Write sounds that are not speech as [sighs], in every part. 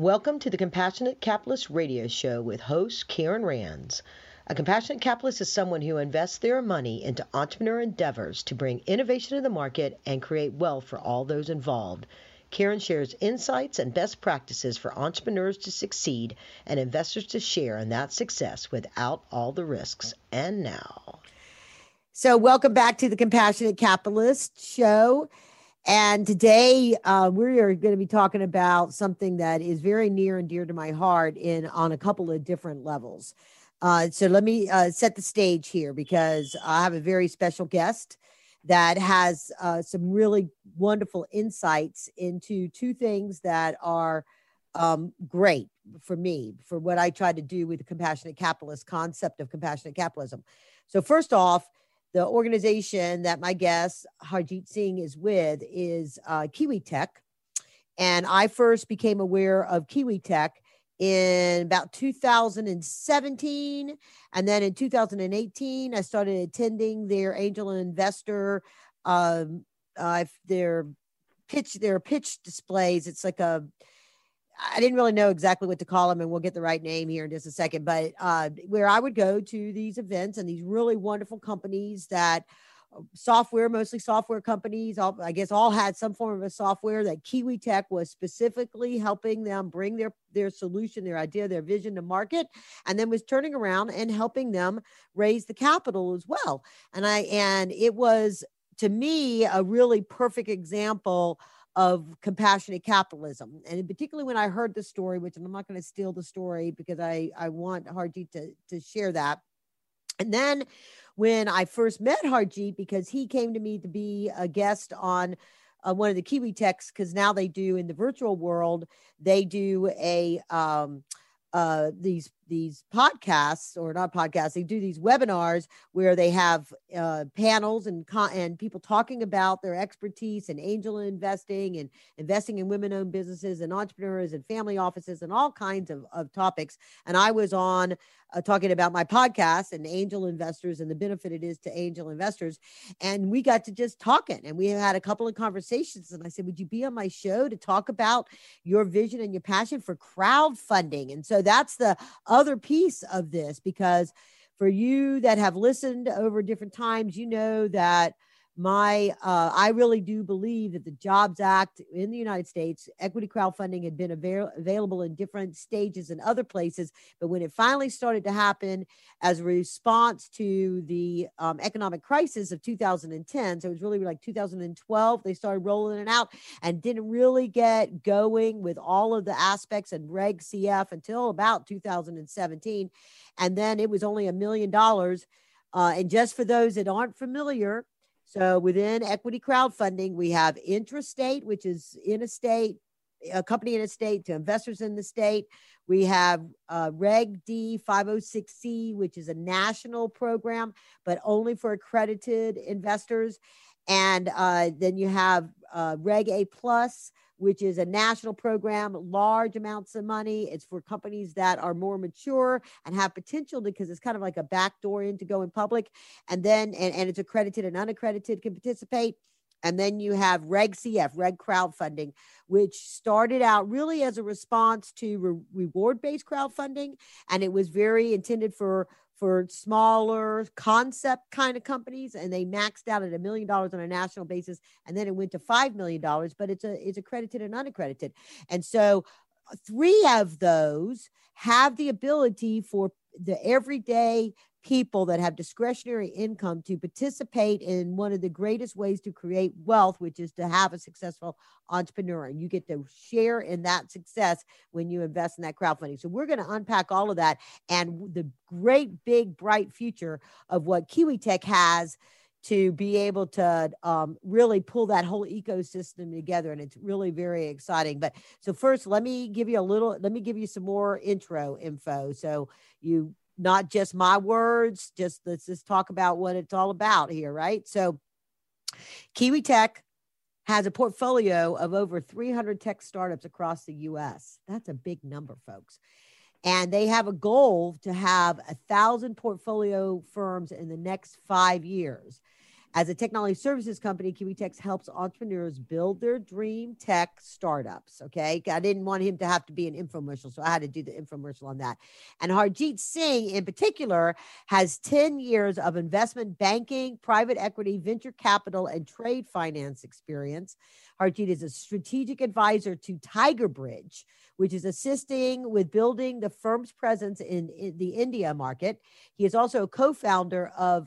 Welcome to the Compassionate Capitalist Radio Show with host Karen Rands. A compassionate capitalist is someone who invests their money into entrepreneur endeavors to bring innovation to the market and create wealth for all those involved. Karen shares insights and best practices for entrepreneurs to succeed and investors to share in that success without all the risks. And now. So, welcome back to the Compassionate Capitalist Show. And today uh, we are going to be talking about something that is very near and dear to my heart in on a couple of different levels. Uh, so let me uh, set the stage here because I have a very special guest that has uh, some really wonderful insights into two things that are um, great for me for what I try to do with the compassionate capitalist concept of compassionate capitalism. So first off, the organization that my guest Harjeet Singh is with is uh, Kiwi Tech. And I first became aware of Kiwi Tech in about 2017. And then in 2018, I started attending their angel investor, um, uh, their pitch, their pitch displays. It's like a, I didn't really know exactly what to call them, and we'll get the right name here in just a second. But uh, where I would go to these events and these really wonderful companies that uh, software, mostly software companies, all, I guess all had some form of a software that Kiwi Tech was specifically helping them bring their their solution, their idea, their vision to market, and then was turning around and helping them raise the capital as well. And I and it was to me a really perfect example of compassionate capitalism. And particularly when I heard the story, which I'm not going to steal the story because I, I want Harjeet to, to share that. And then when I first met Harjeet, because he came to me to be a guest on uh, one of the Kiwi Techs, because now they do in the virtual world, they do a um, uh, these these podcasts or not podcasts they do these webinars where they have uh, panels and con- and people talking about their expertise and angel investing and investing in women-owned businesses and entrepreneurs and family offices and all kinds of, of topics. And i was on uh, talking about my podcast and angel investors and the benefit it is to angel investors. And we got to just talking and we had a couple of conversations. And i said would you be on my show to talk about your vision and your passion for crowdfunding? And so that's the other piece of this because for you that have listened over different times, you know that my uh, i really do believe that the jobs act in the united states equity crowdfunding had been avail- available in different stages in other places but when it finally started to happen as a response to the um, economic crisis of 2010 so it was really like 2012 they started rolling it out and didn't really get going with all of the aspects and reg cf until about 2017 and then it was only a million dollars uh, and just for those that aren't familiar so within equity crowdfunding, we have intrastate, which is in a state, a company in a state to investors in the state. We have uh, Reg D 506C, which is a national program, but only for accredited investors. And uh, then you have uh, Reg A Plus, which is a national program, large amounts of money. It's for companies that are more mature and have potential because it's kind of like a backdoor into going public. And then, and, and it's accredited and unaccredited can participate. And then you have Reg CF, Reg crowdfunding, which started out really as a response to re- reward based crowdfunding. And it was very intended for for smaller concept kind of companies and they maxed out at a million dollars on a national basis and then it went to five million dollars but it's a it's accredited and unaccredited. And so uh, three of those have the ability for the everyday people that have discretionary income to participate in one of the greatest ways to create wealth, which is to have a successful entrepreneur. And you get to share in that success when you invest in that crowdfunding. So we're going to unpack all of that and the great, big, bright future of what Kiwi Tech has to be able to um, really pull that whole ecosystem together and it's really very exciting but so first let me give you a little let me give you some more intro info so you not just my words, just let's just talk about what it's all about here, right? So, Kiwi Tech has a portfolio of over 300 tech startups across the US. That's a big number, folks. And they have a goal to have a thousand portfolio firms in the next five years. As a technology services company, KiwiTech helps entrepreneurs build their dream tech startups. Okay. I didn't want him to have to be an infomercial, so I had to do the infomercial on that. And Harjeet Singh, in particular, has 10 years of investment banking, private equity, venture capital, and trade finance experience. Harjeet is a strategic advisor to Tiger Bridge, which is assisting with building the firm's presence in, in the India market. He is also a co founder of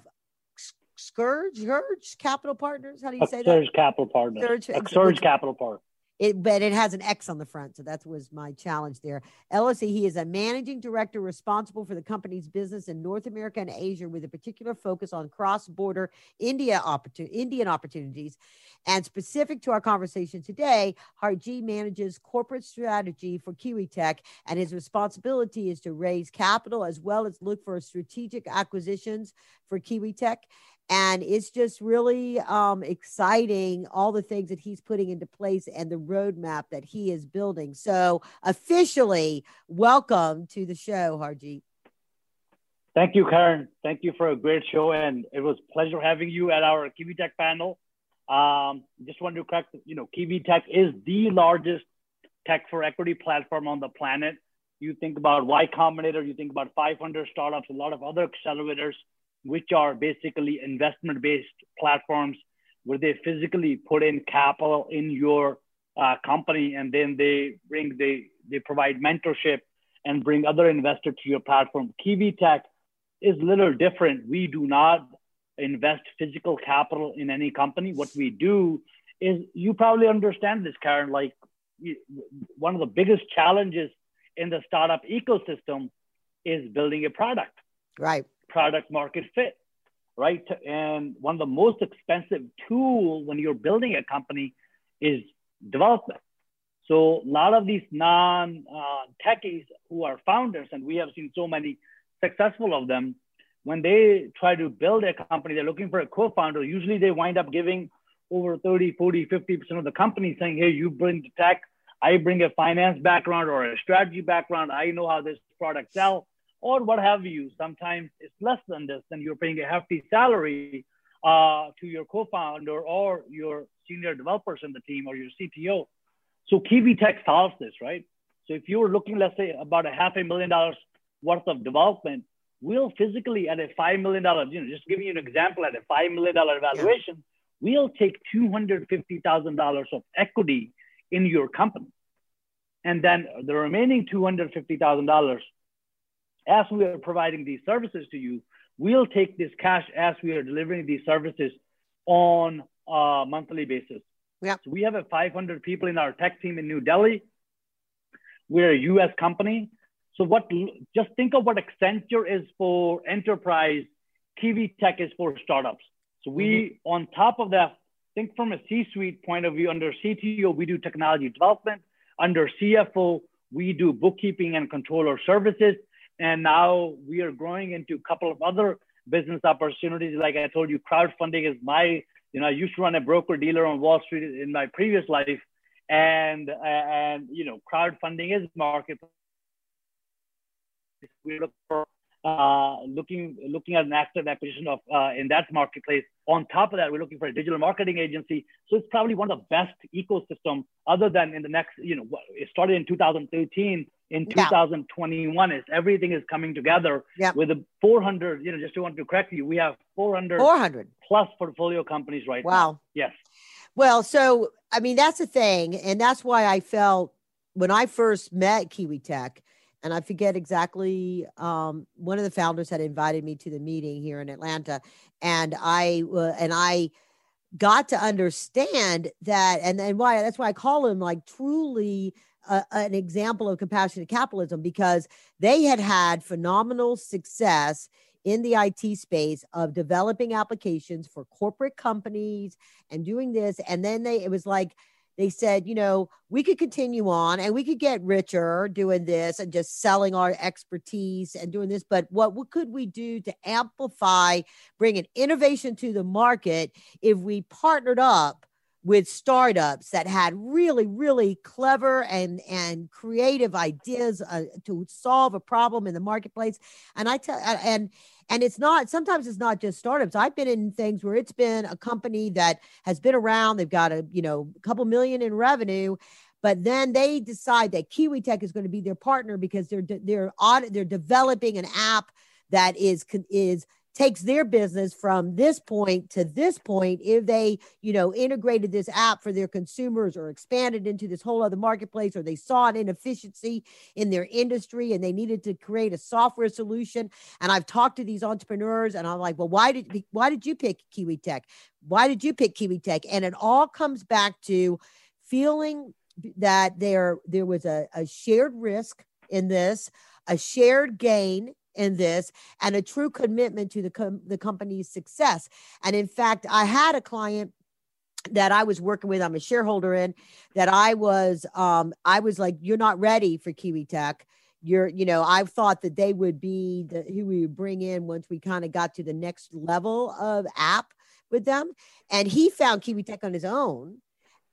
Scourge, Scourge Capital Partners. How do you say that? Scourge Capital Partners. Scourge, Scourge Capital Partners. It, but it has an X on the front, so that was my challenge there. LSE, he is a managing director responsible for the company's business in North America and Asia, with a particular focus on cross-border India opportun- Indian opportunities. And specific to our conversation today, Harji manages corporate strategy for KiwiTech, and his responsibility is to raise capital as well as look for strategic acquisitions for KiwiTech and it's just really um, exciting all the things that he's putting into place and the roadmap that he is building. So officially welcome to the show harjeet. Thank you karen. Thank you for a great show and it was pleasure having you at our kiwi tech panel. Um, just wanted to correct you know kiwi tech is the largest tech for equity platform on the planet. You think about y combinator you think about 500 startups a lot of other accelerators which are basically investment based platforms where they physically put in capital in your uh, company and then they bring they they provide mentorship and bring other investors to your platform. Kiwi tech is little different. We do not invest physical capital in any company. What we do is you probably understand this karen like one of the biggest challenges in the startup ecosystem is building a product. Right product market fit, right? And one of the most expensive tools when you're building a company is development. So a lot of these non uh, techies who are founders, and we have seen so many successful of them, when they try to build a company, they're looking for a co-founder. Usually they wind up giving over 30, 40, 50% of the company saying, hey, you bring the tech, I bring a finance background or a strategy background. I know how this product sells or what have you. Sometimes it's less than this, and you're paying a hefty salary uh, to your co-founder or your senior developers in the team or your CTO. So Kiwi Tech solves this, right? So if you're looking, let's say, about a half a million dollars worth of development, we'll physically at a five million dollar, you know, just giving you an example, at a five million dollar valuation, yeah. we'll take two hundred fifty thousand dollars of equity in your company, and then the remaining two hundred fifty thousand dollars as we are providing these services to you, we'll take this cash as we are delivering these services on a monthly basis. Yeah. So we have a 500 people in our tech team in New Delhi. We're a US company. So what just think of what Accenture is for enterprise, Kiwi Tech is for startups. So we mm-hmm. on top of that, think from a C-suite point of view, under CTO, we do technology development. Under CFO, we do bookkeeping and controller services. And now we are growing into a couple of other business opportunities. Like I told you, crowdfunding is my, you know, I used to run a broker dealer on Wall Street in my previous life. And, and you know, crowdfunding is market. We look for uh, looking looking at an active acquisition of uh, in that marketplace. On top of that, we're looking for a digital marketing agency. So it's probably one of the best ecosystem other than in the next, you know, it started in 2013 in 2021 yeah. is everything is coming together with the 400 you know just to want to correct you we have 400 400 plus portfolio companies right wow now. yes well so i mean that's the thing and that's why i felt when i first met kiwi tech and i forget exactly um, one of the founders had invited me to the meeting here in atlanta and i uh, and i got to understand that and and why that's why i call him like truly a, an example of compassionate capitalism because they had had phenomenal success in the IT space of developing applications for corporate companies and doing this. And then they, it was like, they said, you know, we could continue on and we could get richer doing this and just selling our expertise and doing this. But what, what could we do to amplify, bring an innovation to the market if we partnered up with startups that had really really clever and and creative ideas uh, to solve a problem in the marketplace. And i tell and and it's not sometimes it's not just startups. I've been in things where it's been a company that has been around. They've got a you know a couple million in revenue but then they decide that kiwi tech is going to be their partner because they're they're audit they're developing an app that is is takes their business from this point to this point if they you know integrated this app for their consumers or expanded into this whole other marketplace or they saw an inefficiency in their industry and they needed to create a software solution. And i've talked to these entrepreneurs and i'm like well why did why did you pick kiwi tech why did you pick kiwi tech and it all comes back to feeling that there there was a, a shared risk in this a shared gain in this and a true commitment to the, com- the company's success. And in fact, I had a client that I was working with, I'm a shareholder in, that I was, um, I was like, you're not ready for Kiwi Tech. You're, you know, I thought that they would be the who we would bring in once we kind of got to the next level of app with them. And he found Kiwi Tech on his own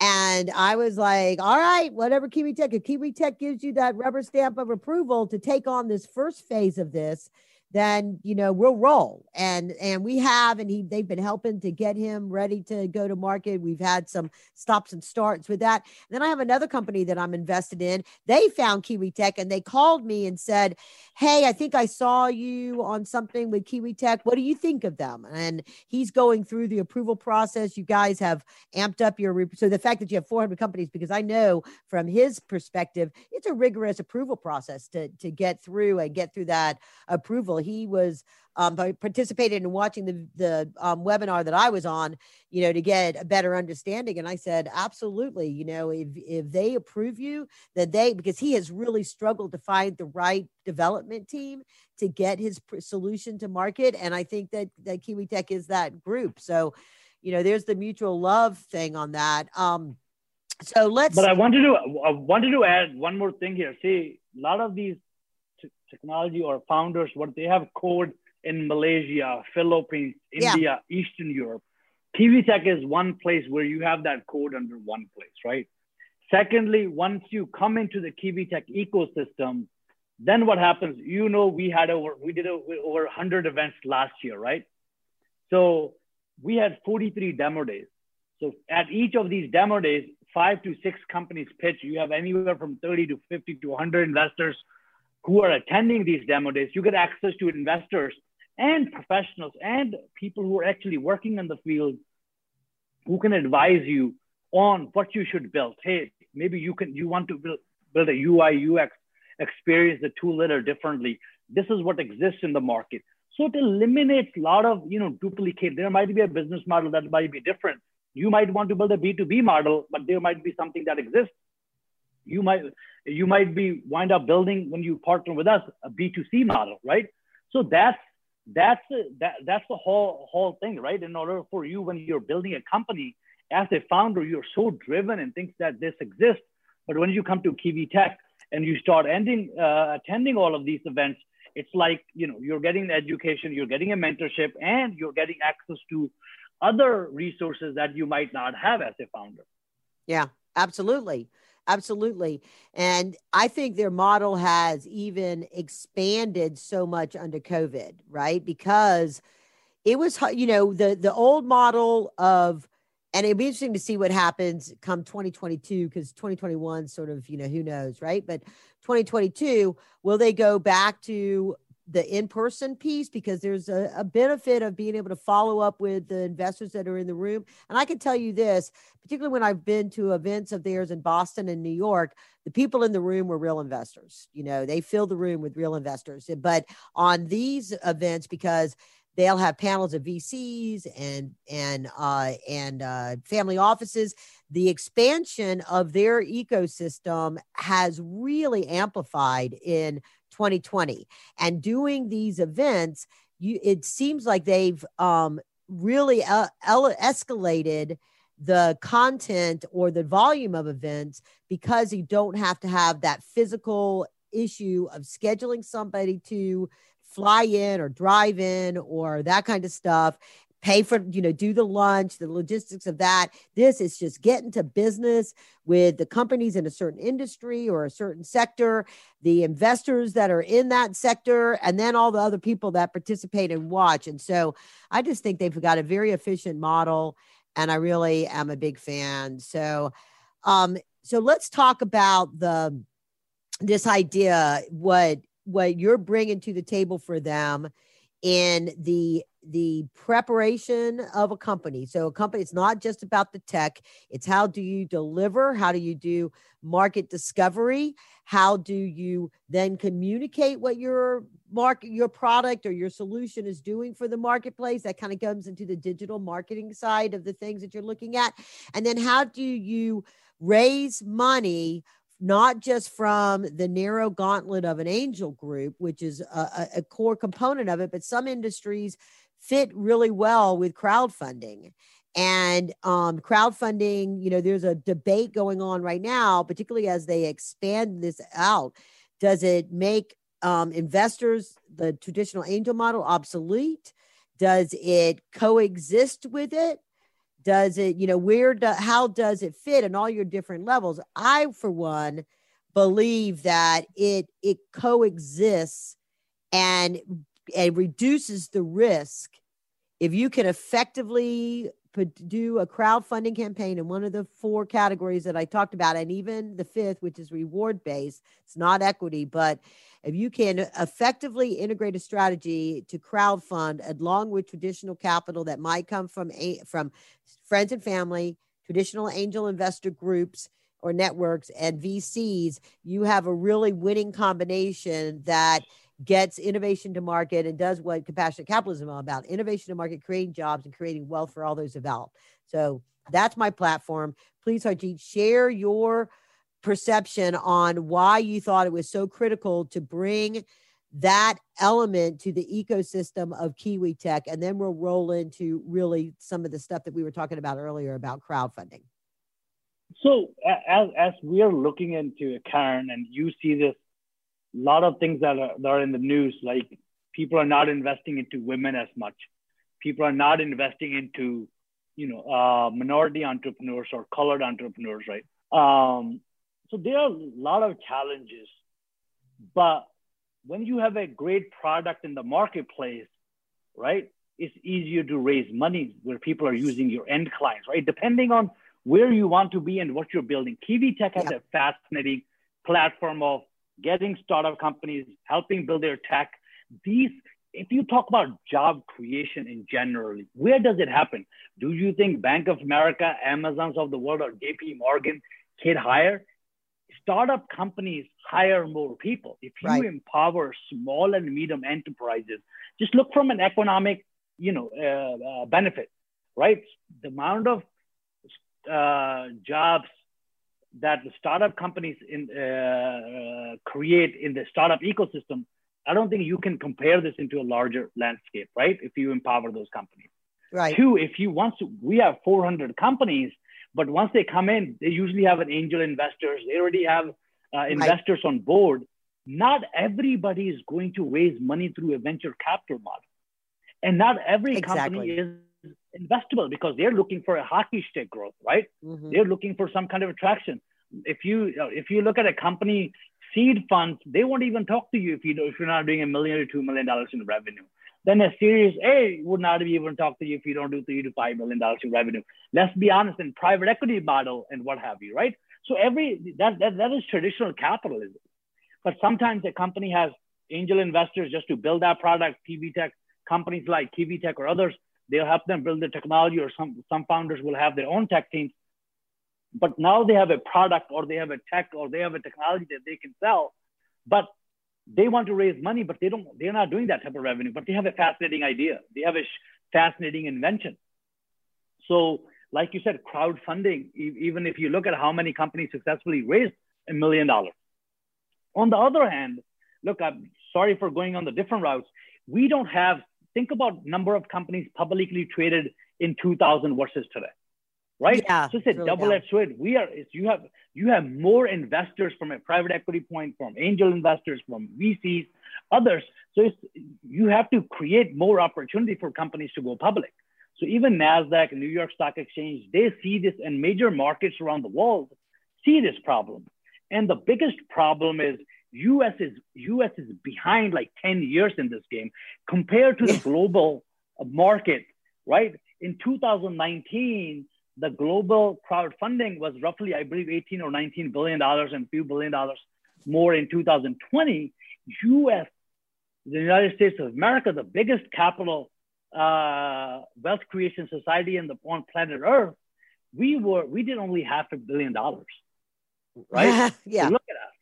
and I was like, all right, whatever Kiwi Tech, if Kiwi Tech gives you that rubber stamp of approval to take on this first phase of this, then you know we'll roll. And and we have and he they've been helping to get him ready to go to market. We've had some stops and starts with that. And then i have another company that i'm invested in. They found kiwi tech and they called me and said hey i think i saw you on something with kiwi tech what do you think of them? And he's going through the approval process. You guys have amped up your so the fact that you have 400 companies because i know from his perspective it's a rigorous approval process to to get through and get through that approval he was um, participated in watching the the um, webinar that I was on, you know, to get a better understanding. And I said, absolutely, you know, if if they approve you, that they because he has really struggled to find the right development team to get his solution to market, and I think that that Kiwi Tech is that group. So, you know, there's the mutual love thing on that. Um, so let's. But I wanted to I wanted to add one more thing here. See, a lot of these technology or founders, what they have code in Malaysia, Philippines, India, yeah. Eastern Europe. Kiwi Tech is one place where you have that code under one place, right? Secondly, once you come into the Kiwi Tech ecosystem, then what happens? You know, we had over we did over 100 events last year, right? So we had 43 demo days. So at each of these demo days, five to six companies pitch. You have anywhere from 30 to 50 to 100 investors who are attending these demo days, you get access to investors and professionals and people who are actually working in the field who can advise you on what you should build. Hey, maybe you can you want to build, build a UI UX experience the tool little differently. This is what exists in the market. So it eliminates a lot of you know duplicate. There might be a business model that might be different. You might want to build a B2B model, but there might be something that exists you might you might be wind up building when you partner with us a b2c model right? So that's that's that that's the whole whole thing right? In order for you when you're building a company as a founder you're so driven and thinks that this exists. But when you come to kiwi tech and you start ending uh, attending all of these events it's like you know you're getting education you're getting a mentorship and you're getting access to other resources that you might not have as a founder. Yeah absolutely Absolutely. And I think their model has even expanded so much under COVID, right? Because it was, you know, the the old model of and it'd be interesting to see what happens come 2022 because 2021 sort of you know who knows right but 2022 will they go back to the in-person piece because there's a, a, benefit of being able to follow up with the investors that are in the room and i can tell you this particularly when i've been to events of theirs in boston and new york the people in the room were real investors you know they fill the room with real investors but on these events because they'll have panels of VCs and and uh, and uh, family offices. The expansion of their ecosystem has really amplified in 2020 and doing these events you it seems like they've um, really escalated the content or the volume of events because you don't have to have that physical issue of scheduling somebody to fly in or drive in or that kind of stuff pay for, you know, do the lunch, the logistics of that. This is just getting to business with the companies in a certain industry or a certain sector, the investors that are in that sector, and then all the other people that participate and watch. And so I just think they've got a very efficient model, and I really am a big fan. So, um, so let's talk about the this idea what what you're bringing to the table for them in the the preparation of a company. So a company it's not just about the tech it's how do you deliver how do you do market discovery how do you then communicate what your market your product or your solution is doing for the marketplace. That kind of comes into the digital marketing side of the things that you're looking at. And then how do you raise money not just from the narrow gauntlet of an angel group, which is a, a, core component of it, but some industries fit really well with crowdfunding. And um, crowdfunding, you know, there's a debate going on right now, particularly as they expand this out. Does it make um, investors, the traditional angel model, obsolete? Does it coexist with it? does it you know where do, how does it fit in all your different levels i for one believe that it it coexists and it reduces the risk if you can effectively do a crowdfunding campaign in one of the four categories that I talked about, and even the fifth, which is reward based, it's not equity, but if you can effectively integrate a strategy to crowdfund along with traditional capital that might come from a, from friends and family, traditional angel investor groups or networks, and VCs, you have a really winning combination that gets innovation to market and does what compassionate capitalism is all about innovation to market, creating jobs and creating wealth for all those involved. So that's my platform. Please, Harjeet, share your perception on why you thought it was so critical to bring that element to the ecosystem of Kiwi Tech. And then we'll roll into really some of the stuff that we were talking about earlier about crowdfunding. So as, as we are looking into Karen, and you see this a lot of things that are, that are in the news, like people are not investing into women as much. People are not investing into, you know, uh, minority entrepreneurs or colored entrepreneurs, right? Um, so there are a lot of challenges, but when you have a great product in the marketplace, right, it's easier to raise money where people are using your end clients, right? Depending on where you want to be and what you're building. Kiwi Tech has yep. a fascinating platform of getting startup companies, helping build their tech. These, if you talk about job creation in general, where does it happen? Do you think Bank of America, Amazons of the world, or JP Morgan can hire? Startup companies hire more people. If you right. empower small and medium enterprises, just look from an economic, you know, uh, uh, benefit, right? The amount of uh, jobs that the startup companies in, uh, create in the startup ecosystem, I don't think you can compare this into a larger landscape, right? If you empower those companies. Right. Two, if you want to, we have 400 companies, but once they come in, they usually have an angel investors. They already have uh, investors right. on board. Not everybody is going to raise money through a venture capital model, and not every exactly. company is investable because they're looking for a hockey stick growth, right? Mm-hmm. They're looking for some kind of attraction. If you if you look at a company seed funds, they won't even talk to you if you if you're not doing a million or two million dollars in revenue. Then a Series A would not even talk to you if you don't do three to five million dollars in revenue. Let's be honest, in private equity model and what have you, right? So every that that, that is traditional capitalism. But sometimes a company has angel investors just to build that product. Kiwi Tech companies like Kiwi Tech or others They'll help them build the technology, or some some founders will have their own tech teams. But now they have a product, or they have a tech, or they have a technology that they can sell. But they want to raise money, but they don't. They're not doing that type of revenue. But they have a fascinating idea. They have a fascinating invention. So, like you said, crowdfunding. Even if you look at how many companies successfully raised a million dollars. On the other hand, look, I'm sorry for going on the different routes. We don't have think about number of companies publicly traded in 2000 versus today right? Yeah, so it's a really double-edged sword. We are you have you have more investors from a private equity point from angel investors from vcs others. So it's, you have to create more opportunity for companies to go public. So even NASDAQ and New York Stock Exchange, they see this and major markets around the world see this problem. And the biggest problem is US is US is behind like 10 years in this game compared to the global market, right? In 2019, the global crowdfunding was roughly, I believe, 18 or 19 billion dollars and a few billion dollars more in 2020. US, the United States of America, the biggest capital uh, wealth creation society in the on planet Earth, we were we did only half a billion dollars, right? [laughs] yeah. So look at us.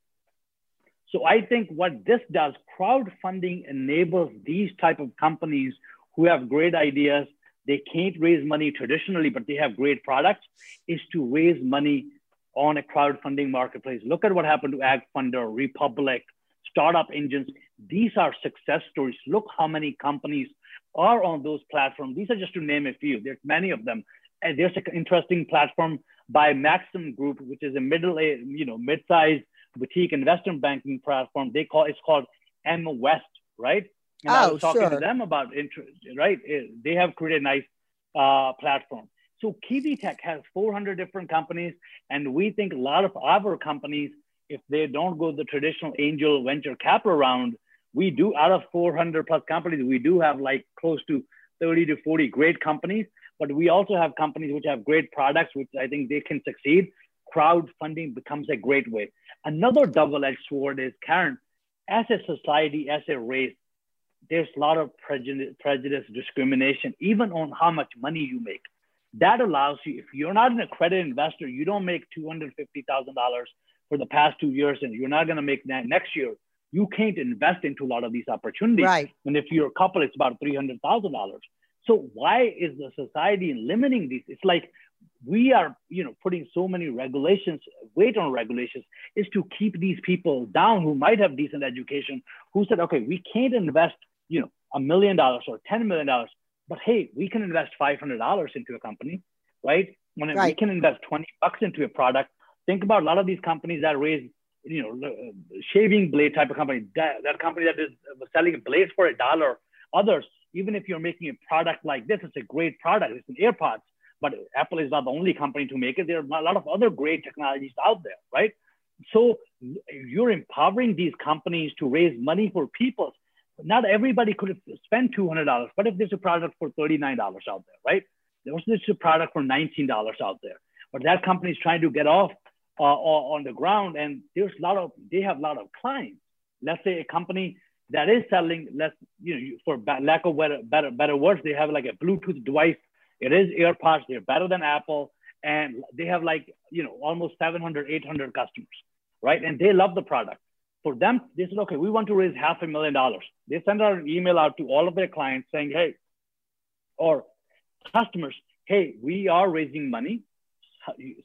So I think what this does, crowdfunding enables these type of companies who have great ideas. They can't raise money traditionally, but they have great products. Is to raise money on a crowdfunding marketplace. Look at what happened to AgFunder, Republic, Startup Engines. These are success stories. Look how many companies are on those platforms. These are just to name a few. There's many of them. And there's an interesting platform by Maxim Group, which is a middle, you know, mid-sized boutique investment banking platform. They call it's called M West, right? And oh, I was talking sure. to them about interest, right? They have created a nice uh, platform. So Kiwi Tech has 400 different companies, and we think a lot of our companies, if they don't go the traditional angel venture capital round, we do out of 400 plus companies, we do have like close to 30 to 40 great companies, but we also have companies which have great products, which I think they can succeed. Crowdfunding becomes a great way. Another double-edged sword is Karen, as a society, as a race, there's a lot of prejudice, prejudice, discrimination, even on how much money you make. That allows you, if you're not an accredited investor, you don't make $250,000 for the past two years, and you're not going to make that next year. You can't invest into a lot of these opportunities. Right. And if you're a couple, it's about $300,000. So why is the society limiting these? It's like we are, you know, putting so many regulations, weight on regulations, is to keep these people down who might have decent education, who said, okay, we can't invest, you know, a million dollars or $10 million, but hey, we can invest $500 into a company, right? When Right. we can invest 20 bucks into a product, think about a lot of these companies that raise, you know, uh, shaving blade type of company, that, that company that is selling blades for a dollar, others, even if you're making a product like this, it's a great product, it's an AirPods, but Apple is not the only company to make it. There are a lot of other great technologies out there, right? So you're empowering these companies to raise money for people. Not everybody could spend $200, but if there's a product for $39 out there, right? There's this product for $19 out there, but that company is trying to get off uh, on the ground, and there's a lot of they have a lot of clients. Let's say a company that is selling, let's you know, for lack of better better better words, they have like a Bluetooth device. It is AirPods. They're better than Apple, and they have like you know almost 700, 800 customers, right? And they love the product. For them, they said, okay, we want to raise half a million dollars. They send out an email out to all of their clients saying, hey, or customers, hey, we are raising money.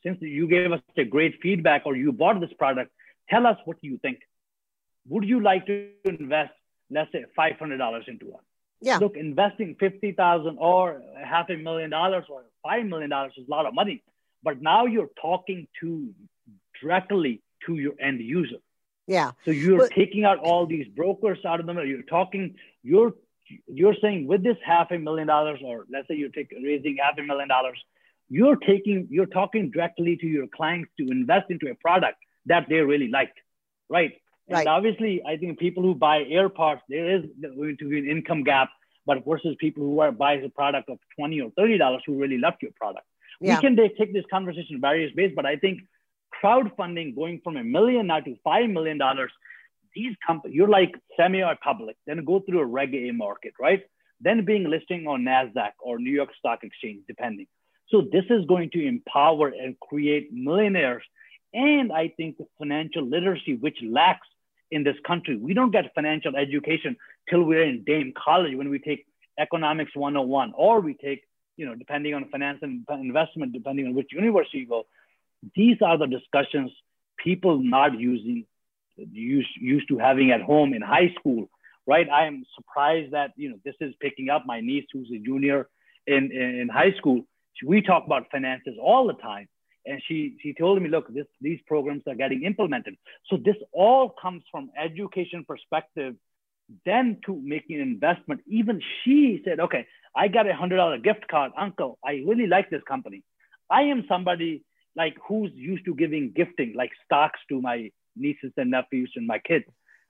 Since you gave us a great feedback or you bought this product, tell us what you think. Would you like to invest, let's say, $500 into one? Yeah. Look, investing 50,000 or half a million dollars or $5 million is a lot of money. But now you're talking to directly to your end user. Yeah. So you're But- taking out all these brokers out of them. You're talking, you're you're saying with this half a million dollars, or let's say you're taking raising half a million dollars, you're taking, you're talking directly to your clients to invest into a product that they really like, right? And Right. obviously, I think people who buy AirPods, there is going to be an income gap, but versus people who are buys a product of twenty or thirty dollars who really loved your product. Yeah. We can take this conversation various ways, but I think crowdfunding going from a million now to five million dollars, these companies, you're like semi-public, then go through a Reg A market, right? Then being listing on NASDAQ or New York Stock Exchange, depending. So this is going to empower and create millionaires. And I think the financial literacy, which lacks in this country. We don't get financial education till we're in Dame College when we take economics 101 or we take, you know, depending on finance and investment, depending on which university you go. These are the discussions people not using, used, used to having at home in high school, right? I am surprised that, you know, this is picking up my niece who's a junior in, in, in high school. We talk about finances all the time and she she told me look this these programs are getting implemented so this all comes from education perspective then to making an investment. Even she said, okay, I got a hundred dollar gift card, uncle. I really like this company. I am somebody like who's used to giving gifting, like stocks to my nieces and nephews and my kids.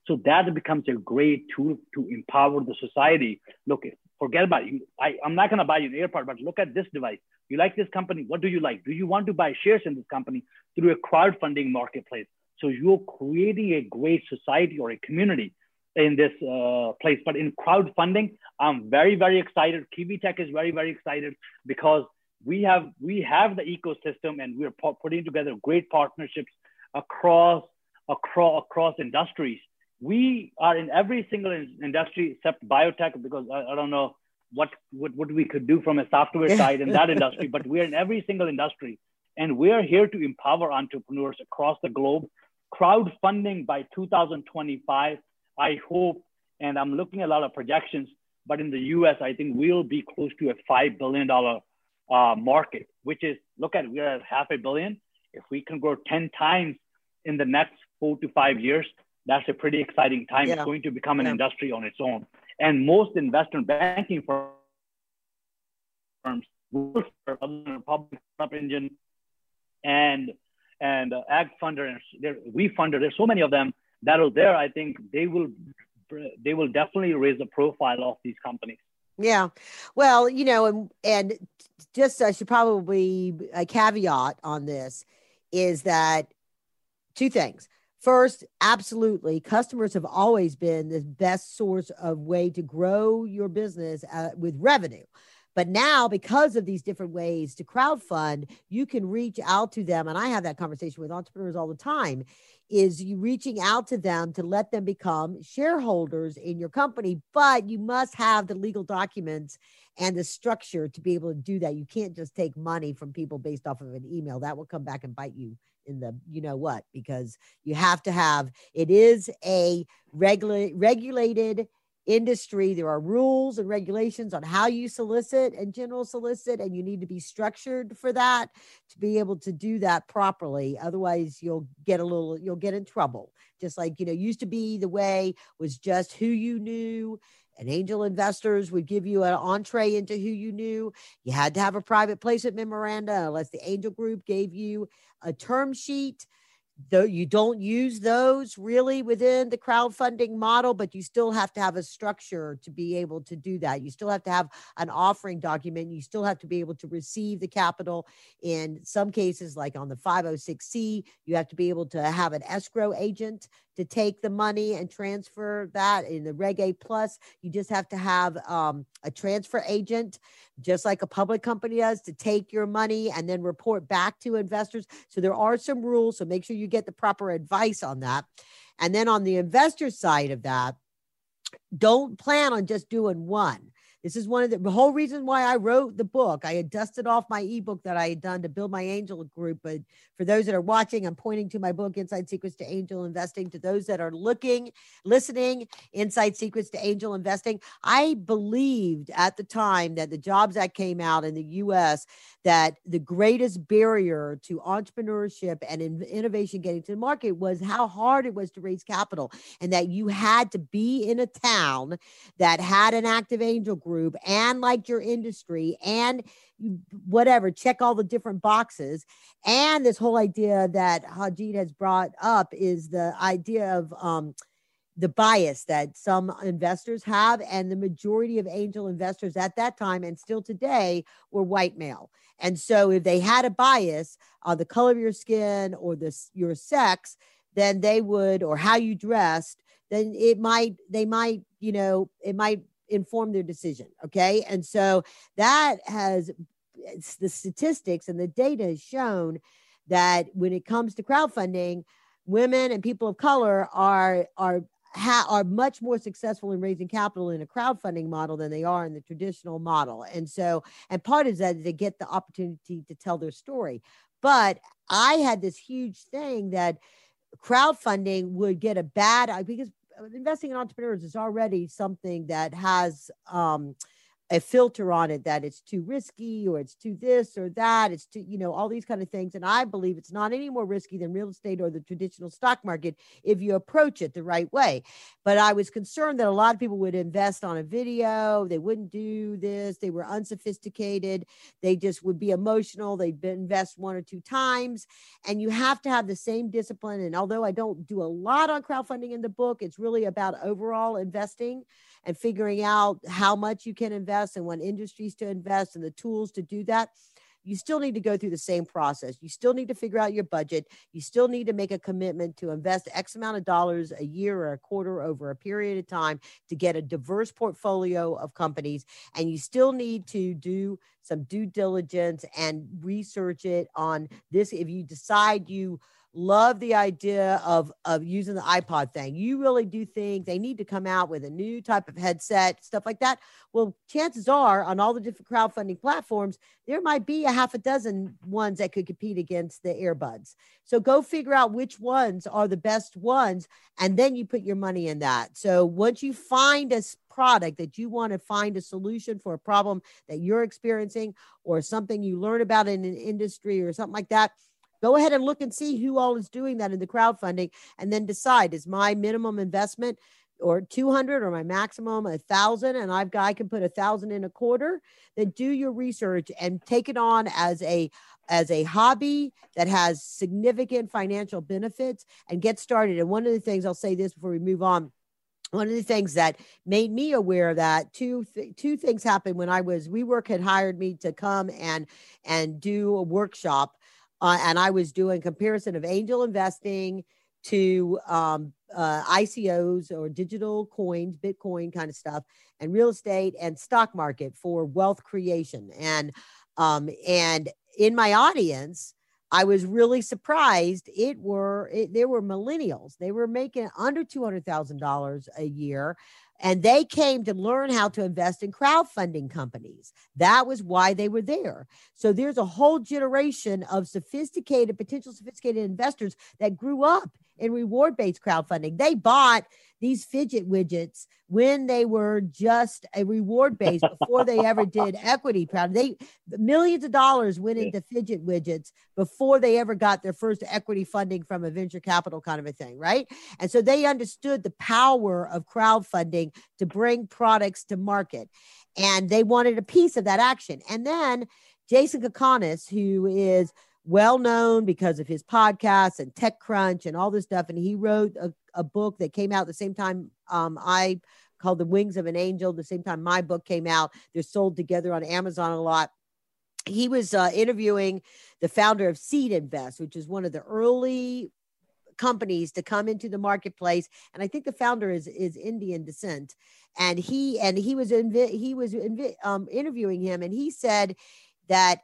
So that becomes a great tool to empower the society. Look, forget about it. I, I'm not going to buy you an AirPod, but look at this device. You like this company? What do you like? Do you want to buy shares in this company through a crowdfunding marketplace? So you're creating a great society or a community in this uh, place. But in crowdfunding, I'm very, very excited. Kiwi Tech is very, very excited because we have we have the ecosystem and we're putting together great partnerships across across across industries. We are in every single industry except biotech because I, I don't know what, what what we could do from a software side in that [laughs] industry, but we're in every single industry and we're here to empower entrepreneurs across the globe. Crowdfunding by 2025, I hope, and I'm looking at a lot of projections, but in the US, I think we'll be close to a $5 billion uh, market, which is, look at, we're at half a billion. If we can grow 10 times in the next four to five years, that's a pretty exciting time. Yeah. It's going to become an yeah. industry on its own. And most investment banking firms will serve other public engine and and uh, ag funder and Wefunder. There's so many of them that are there. I think they will they will definitely raise the profile of these companies. Yeah. Well, you know, and and just I should probably a caveat on this is that two things. First, absolutely, customers have always been the best source of way to grow your business uh, with revenue. But now, because of these different ways to crowdfund, you can reach out to them. And I have that conversation with entrepreneurs all the time is you reaching out to them to let them become shareholders in your company, but you must have the legal documents and the structure to be able to do that. You can't just take money from people based off of an email. That will come back and bite you in the you know what because you have to have it is a regula- regulated industry there are rules and regulations on how you solicit and general solicit and you need to be structured for that to be able to do that properly. Otherwise you'll get a little you'll get in trouble. Just like you know used to be the way was just who you knew. And angel investors would give you an entree into who you knew. You had to have a private placement memoranda unless the angel group gave you a term sheet though you don't use those really within the crowdfunding model but you still have to have a structure to be able to do that. You still have to have an offering document. You still have to be able to receive the capital. In some cases like on the 506c you have to be able to have an escrow agent to take the money and transfer that in the reg a plus. You just have to have um, a transfer agent just like a public company does to take your money and then report back to investors. So there are some rules so make sure you get the proper advice on that. And then on the investor side of that don't plan on just doing one this is one of the, the, whole reason why I wrote the book. I had dusted off my ebook that I had done to build my angel group. But for those that are watching, I'm pointing to my book, Inside Secrets to Angel Investing. To those that are looking, listening, Inside Secrets to Angel Investing. I believed at the time that the Jobs Act came out in the US that the greatest barrier to entrepreneurship and innovation getting to the market was how hard it was to raise capital and that you had to be in a town that had an active angel group and liked your industry and whatever check all the different boxes. And this whole idea that Harjeet has brought up is the idea of um, the bias that some investors have and the majority of angel investors at that time and still today were white male. And so if they had a bias on the color of your skin or this your sex then they would or how you dressed then it might they might you know it might inform their decision okay and so that has it's the statistics and the data has shown that when it comes to crowdfunding women and people of color are are ha- are much more successful in raising capital in a crowdfunding model than they are in the traditional model. And so, and part of that is they get the opportunity to tell their story. But I had this huge thing that crowdfunding would get a bad because investing in entrepreneurs is already something that has um, a filter on it that it's too risky or it's too this or that it's too you know all these kind of things. And i believe it's not any more risky than real estate or the traditional stock market if you approach it the right way. But i was concerned that a lot of people would invest on a video they wouldn't do this they were unsophisticated they just would be emotional they'd invest one or two times. And you have to have the same discipline. And although i don't do a lot on crowdfunding in the book it's really about overall investing and figuring out how much you can invest and what industries to invest and the tools to do that you still need to go through the same process. You still need to figure out your budget. You still need to make a commitment to invest X amount of dollars a year or a quarter over a period of time to get a diverse portfolio of companies. And you still need to do some due diligence and research it on this. If you decide you love the idea of of using the iPod thing. You really do think they need to come out with a new type of headset, stuff like that. Well, chances are on all the different crowdfunding platforms, there might be a half a dozen ones that could compete against the earbuds. So go figure out which ones are the best ones and then you put your money in that. So once you find a product that you want to find a solution for a problem that you're experiencing or something you learn about in an industry or something like that, Go ahead and look and see who all is doing that in the crowdfunding and then decide is my minimum investment or 200 or my maximum a thousand? And I've got I can put a thousand in a quarter? Then do your research and take it on as a as a hobby that has significant financial benefits and get started. And one of the things I'll say this before we move on one of the things that made me aware of that two th- two things happened when I was WeWork had hired me to come and and do a workshop uh, and I was doing comparison of angel investing to um, uh, ICOs or digital coins, Bitcoin kind of stuff, and real estate and stock market for wealth creation. And um, and in my audience, I was really surprised. It were it, they were millennials. They were making under two hundred thousand dollars a year, and they came to learn how to invest in crowdfunding companies. That was why they were there. So there's a whole generation of sophisticated, potential sophisticated investors that grew up in reward based crowdfunding. They bought these fidget widgets when they were just a reward base before they ever did [laughs] equity crowd. They millions of dollars went into fidget widgets before they ever got their first equity funding from a venture capital kind of a thing, right? And so they understood the power of crowdfunding to bring products to market. And they wanted a piece of that action. And then Jason Calacanis, who is well known because of his podcasts and TechCrunch and all this stuff. And he wrote a, a book that came out the same time um, I called The Wings of an Angel, the same time my book came out. They're sold together on Amazon a lot. He was uh, interviewing the founder of Seed Invest, which is one of the early companies to come into the marketplace and i think the founder is is indian descent and he and he was in he was in, um, interviewing him and he said that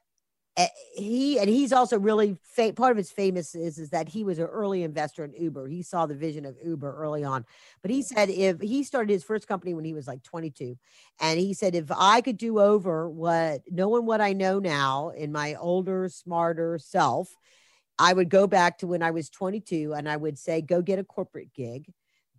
he and he's also really fa- part of his famous is is that he was an early investor in Uber. He saw the vision of Uber early on. But he said if he started his first company when he was like 22 and he said if I could do over what knowing what I know now in my older smarter self, I would go back to when I was 22 and I would say go get a corporate gig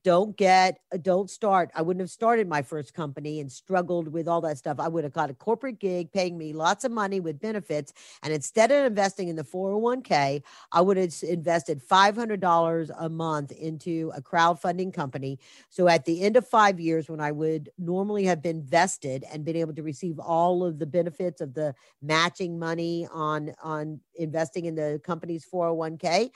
don't get uh, don't start. I wouldn't have started my first company and struggled with all that stuff. I would have got a corporate gig paying me lots of money with benefits and instead of investing in the 401k i would have invested $500 a month into a crowdfunding company. So at the end of five years when i would normally have been vested and been able to receive all of the benefits of the matching money on on investing in the company's 401k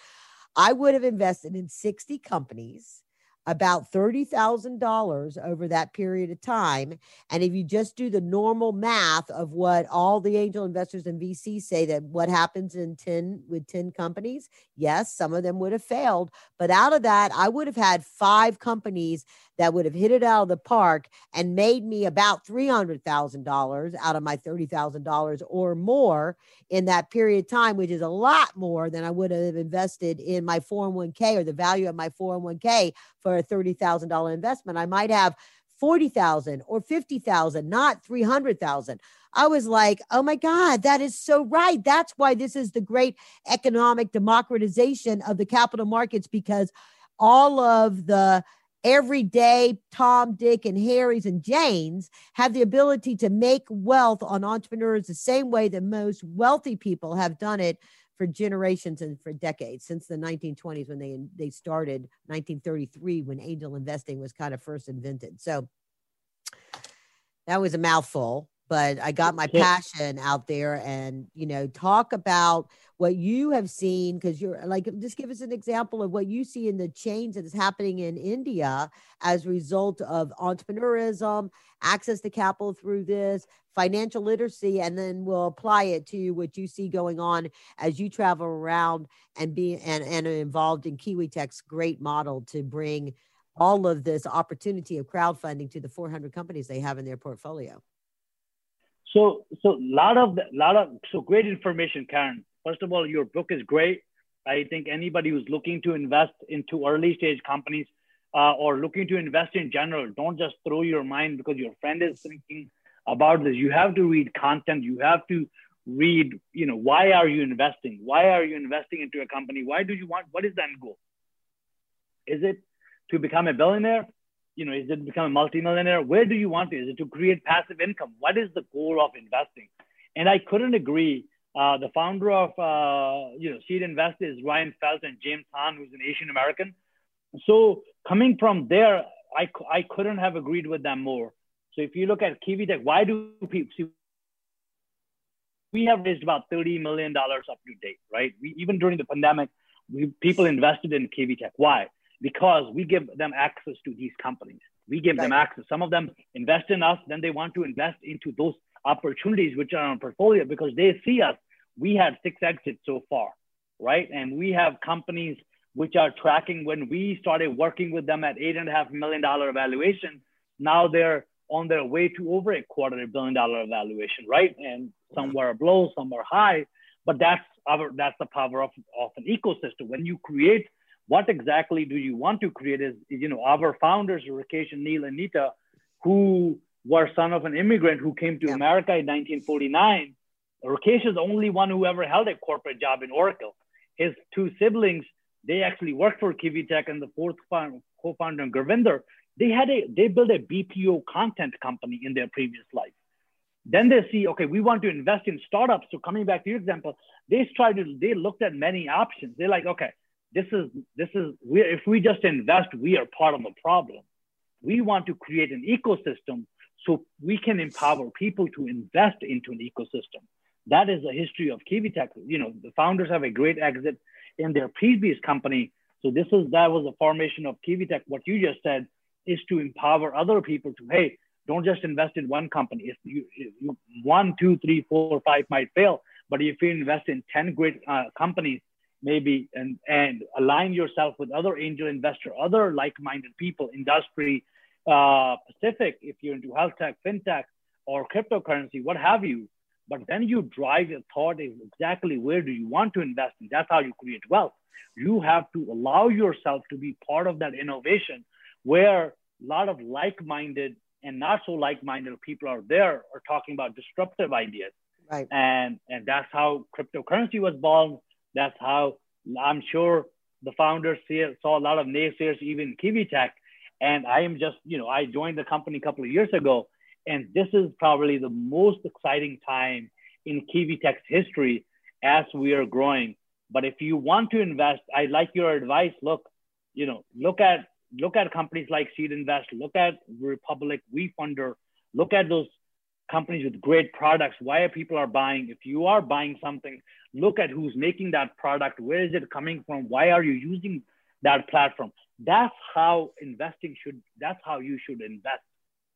i would have invested in 60 companies about $30,000 over that period of time. And if you just do the normal math of what all the angel investors and VC say that what happens in 10 with 10 companies, yes, some of them would have failed. But out of that, I would have had five companies that would have hit it out of the park and made me about $300,000 out of my $30,000 or more in that period of time, which is a lot more than I would have invested in my 401k or the value of my 401k for a $30,000 investment. I might have 40,000 or 50,000, not 300,000. I was like, oh my God, that is so right. That's why this is the great economic democratization of the capital markets because all of the everyday Tom, Dick, and Harry's and Janes have the ability to make wealth on entrepreneurs the same way that most wealthy people have done it for generations and for decades since the 1920s when they they started 1933 when angel investing was kind of first invented. So that was a mouthful but I got my passion out there and, you know, talk about what you have seen because you're like, just give us an example of what you see in the change that is happening in India as a result of entrepreneurism, access to capital through this, financial literacy, and then we'll apply it to what you see going on as you travel around and be and, and involved in Kiwi Tech's great model to bring all of this opportunity of crowdfunding to the 400 companies they have in their portfolio. So, so lot of lot of so great information, Karen. First of all, your book is great. I think anybody who's looking to invest into early stage companies uh, or looking to invest in general, don't just throw your mind because your friend is thinking about this. You have to read content. You have to read. You know, why are you investing? Why are you investing into a company? Why do you want? What is the end goal? Is it to become a billionaire? You know, is it become a multimillionaire? Where do you want to? Is it to create passive income? What is the goal of investing? And I couldn't agree. Uh, the founder of, uh, you know, Seed Invest is Ryan Feit and James Han, who's an Asian American. So coming from there, I, I couldn't have agreed with them more. So if you look at Kiwi Tech, why do people see? We have raised about $30 million up to date, right? We, even during the pandemic, we, people invested in Kiwi Tech. Why? Because we give them access to these companies. We give right. them access. Some of them invest in us, then they want to invest into those opportunities which are on portfolio because they see us. We had six exits so far, right? And we have companies which are tracking when we started working with them at eight and a half million dollar valuation. Now they're on their way to over a quarter billion dollar valuation, right? And some mm-hmm. were below, some are high, but that's our that's the power of, of an ecosystem. When you create what exactly do you want to create is, you know, our founders, Rakesh and Neil and Nita, who were son of an immigrant who came to yeah. America in 1949. Rakesh is the only one who ever held a corporate job in Oracle. His two siblings, they actually worked for Kiwi Tech and the fourth co-founder, Gurvinder, they had a, they built a BPO content company in their previous life. Then they see, okay, we want to invest in startups. So coming back to your example, they tried to, they looked at many options. They're like, okay, this is this is we if we just invest we are part of the problem. We want to create an ecosystem so we can empower people to invest into an ecosystem. That is the history of kiwi tech. You know the founders have a great exit in their previous company. So this is that was the formation of kiwi tech. What you just said is to empower other people to hey don't just invest in one company. If you, if you one two three four five might fail but if you invest in 10 great uh, companies maybe and and align yourself with other angel investor, other like-minded people, industry, uh, Pacific, if you're into health tech, fintech, or cryptocurrency, what have you. But then you drive your thought is exactly where do you want to invest in? That's how you create wealth. You have to allow yourself to be part of that innovation where a lot of like-minded and not so like-minded people are there are talking about disruptive ideas. Right. And and that's how cryptocurrency was born. That's how I'm sure the founders see, saw a lot of naysayers, even Kiwi Tech. And I am just, you know, I joined the company a couple of years ago, and this is probably the most exciting time in Kiwi Tech's history as we are growing. But if you want to invest, I like your advice. Look, you know, look at look at companies like Seed Invest, look at Republic, Wefunder, look at those companies with great products. Why are people are buying? If you are buying something, look at who's making that product. Where is it coming from? Why are you using that platform? That's how investing should. That's how you should invest,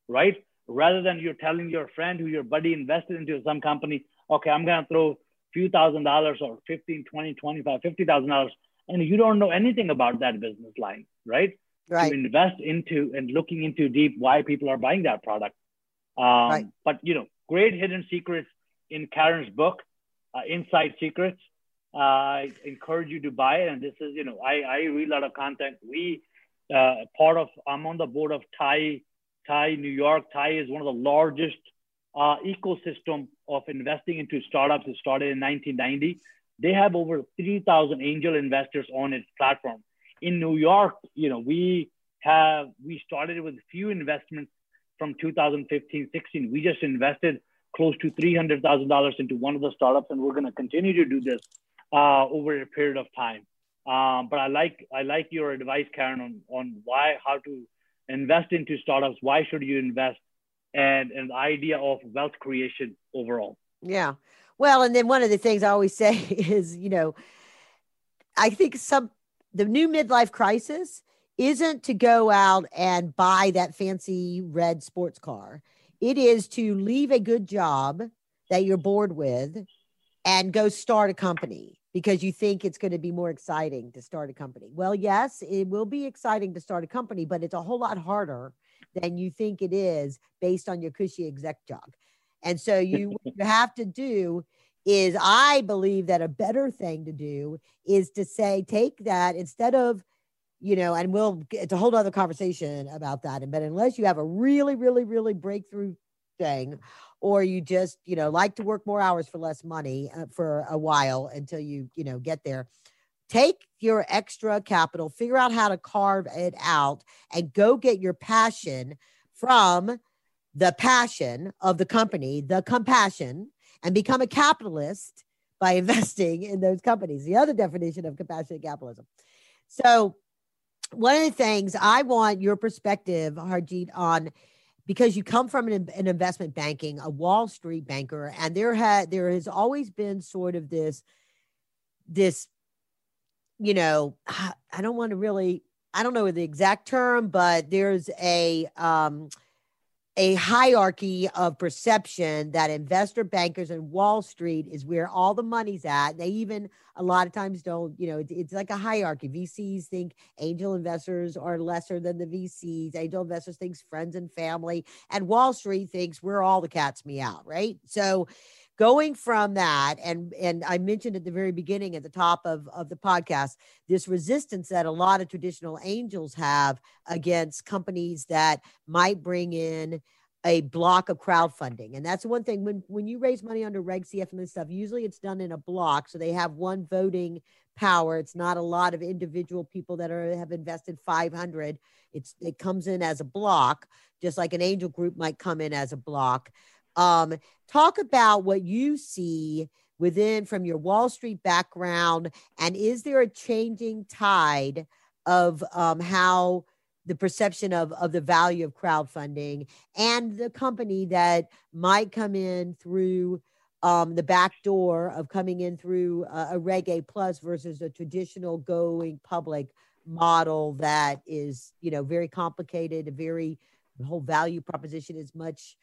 right? Rather than you're telling your friend who your buddy invested into some company, okay, I'm gonna throw a few thousand dollars or 15, 20, 25, 50,000 dollars, and you don't know anything about that business line, right? Right. To invest into and looking into deep why people are buying that product. Um, right. But you know, great hidden secrets in Karen's book, uh, Inside Secrets. Uh, I encourage you to buy it. And this is, you know, I, I read a lot of content. We uh, part of I'm on the board of Thai TIE New York. TIE is one of the largest uh, ecosystem of investing into startups. It started in 1990. They have over 3,000 angel investors on its platform. In New York, you know, we have we started with a few investments from 2015 16 we just invested close to $300000 into one of the startups and we're going to continue to do this uh, over a period of time. Um, but i like i like your advice karen on, on why how to invest into startups. Why should you invest? And an idea of wealth creation overall. Yeah. Well and then one of the things i always [laughs] say is you know i think some the new midlife crisis isn't to go out and buy that fancy red sports car. It is to leave a good job that you're bored with and go start a company because you think it's going to be more exciting to start a company. Well, yes, it will be exciting to start a company, but it's a whole lot harder than you think it is based on your cushy exec job. And so [laughs] you what you have to do is I believe that a better thing to do is to say take that instead of you know, and we'll get it's a whole other conversation about that. But unless you have a really, really, really breakthrough thing, or you just, you know, like to work more hours for less money uh, for a while until you, you know, get there, take your extra capital, figure out how to carve it out, and go get your passion from the passion of the company, the compassion, and become a capitalist by [laughs] investing in those companies. The other definition of compassionate capitalism. So one of the things I want your perspective, Harjeet, on because you come from an, an, investment banking, a Wall Street banker, and there had there has always been sort of this this, you know, [sighs] I don't want to really, I don't know the exact term, but there's a um, a hierarchy of perception that investor bankers and Wall Street is where all the money's at. They even a lot of times don't, you know, it's, it's like a hierarchy. VCs think angel investors are lesser than the VCs. Angel investors thinks friends and family, and Wall Street thinks we're all the cats meow, right? So going from that and and i mentioned at the very beginning at the top of, of the podcast this resistance that a lot of traditional angels have against companies that might bring in a block of crowdfunding. And that's one thing when when you raise money under reg cf and stuff usually it's done in a block so they have one voting power. It's not a lot of individual people that are have invested 500 it's it comes in as a block just like an angel group might come in as a block um, talk about what you see within from your Wall Street background, and is there a changing tide of um, how the perception of, of the value of crowdfunding and the company that might come in through um, the back door of coming in through a, a plus versus a traditional going public model that is, you know, very complicated, a very the whole value proposition is much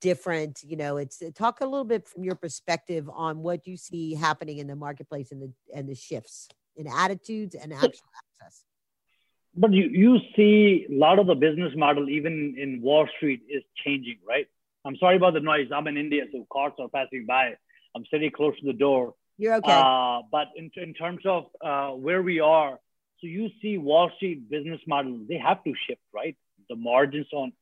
different you know it's uh, talk a little bit from your perspective on what you see happening in the marketplace and the and the shifts in attitudes and actual access. But you, you see a lot of the business model even in wall street is changing right? I'm sorry about the noise. I'm in india so cars are passing by. I'm sitting close to the door. You're okay. Uh, but in, in terms of uh, where we are so you see wall street business model they have to shift right? The margins on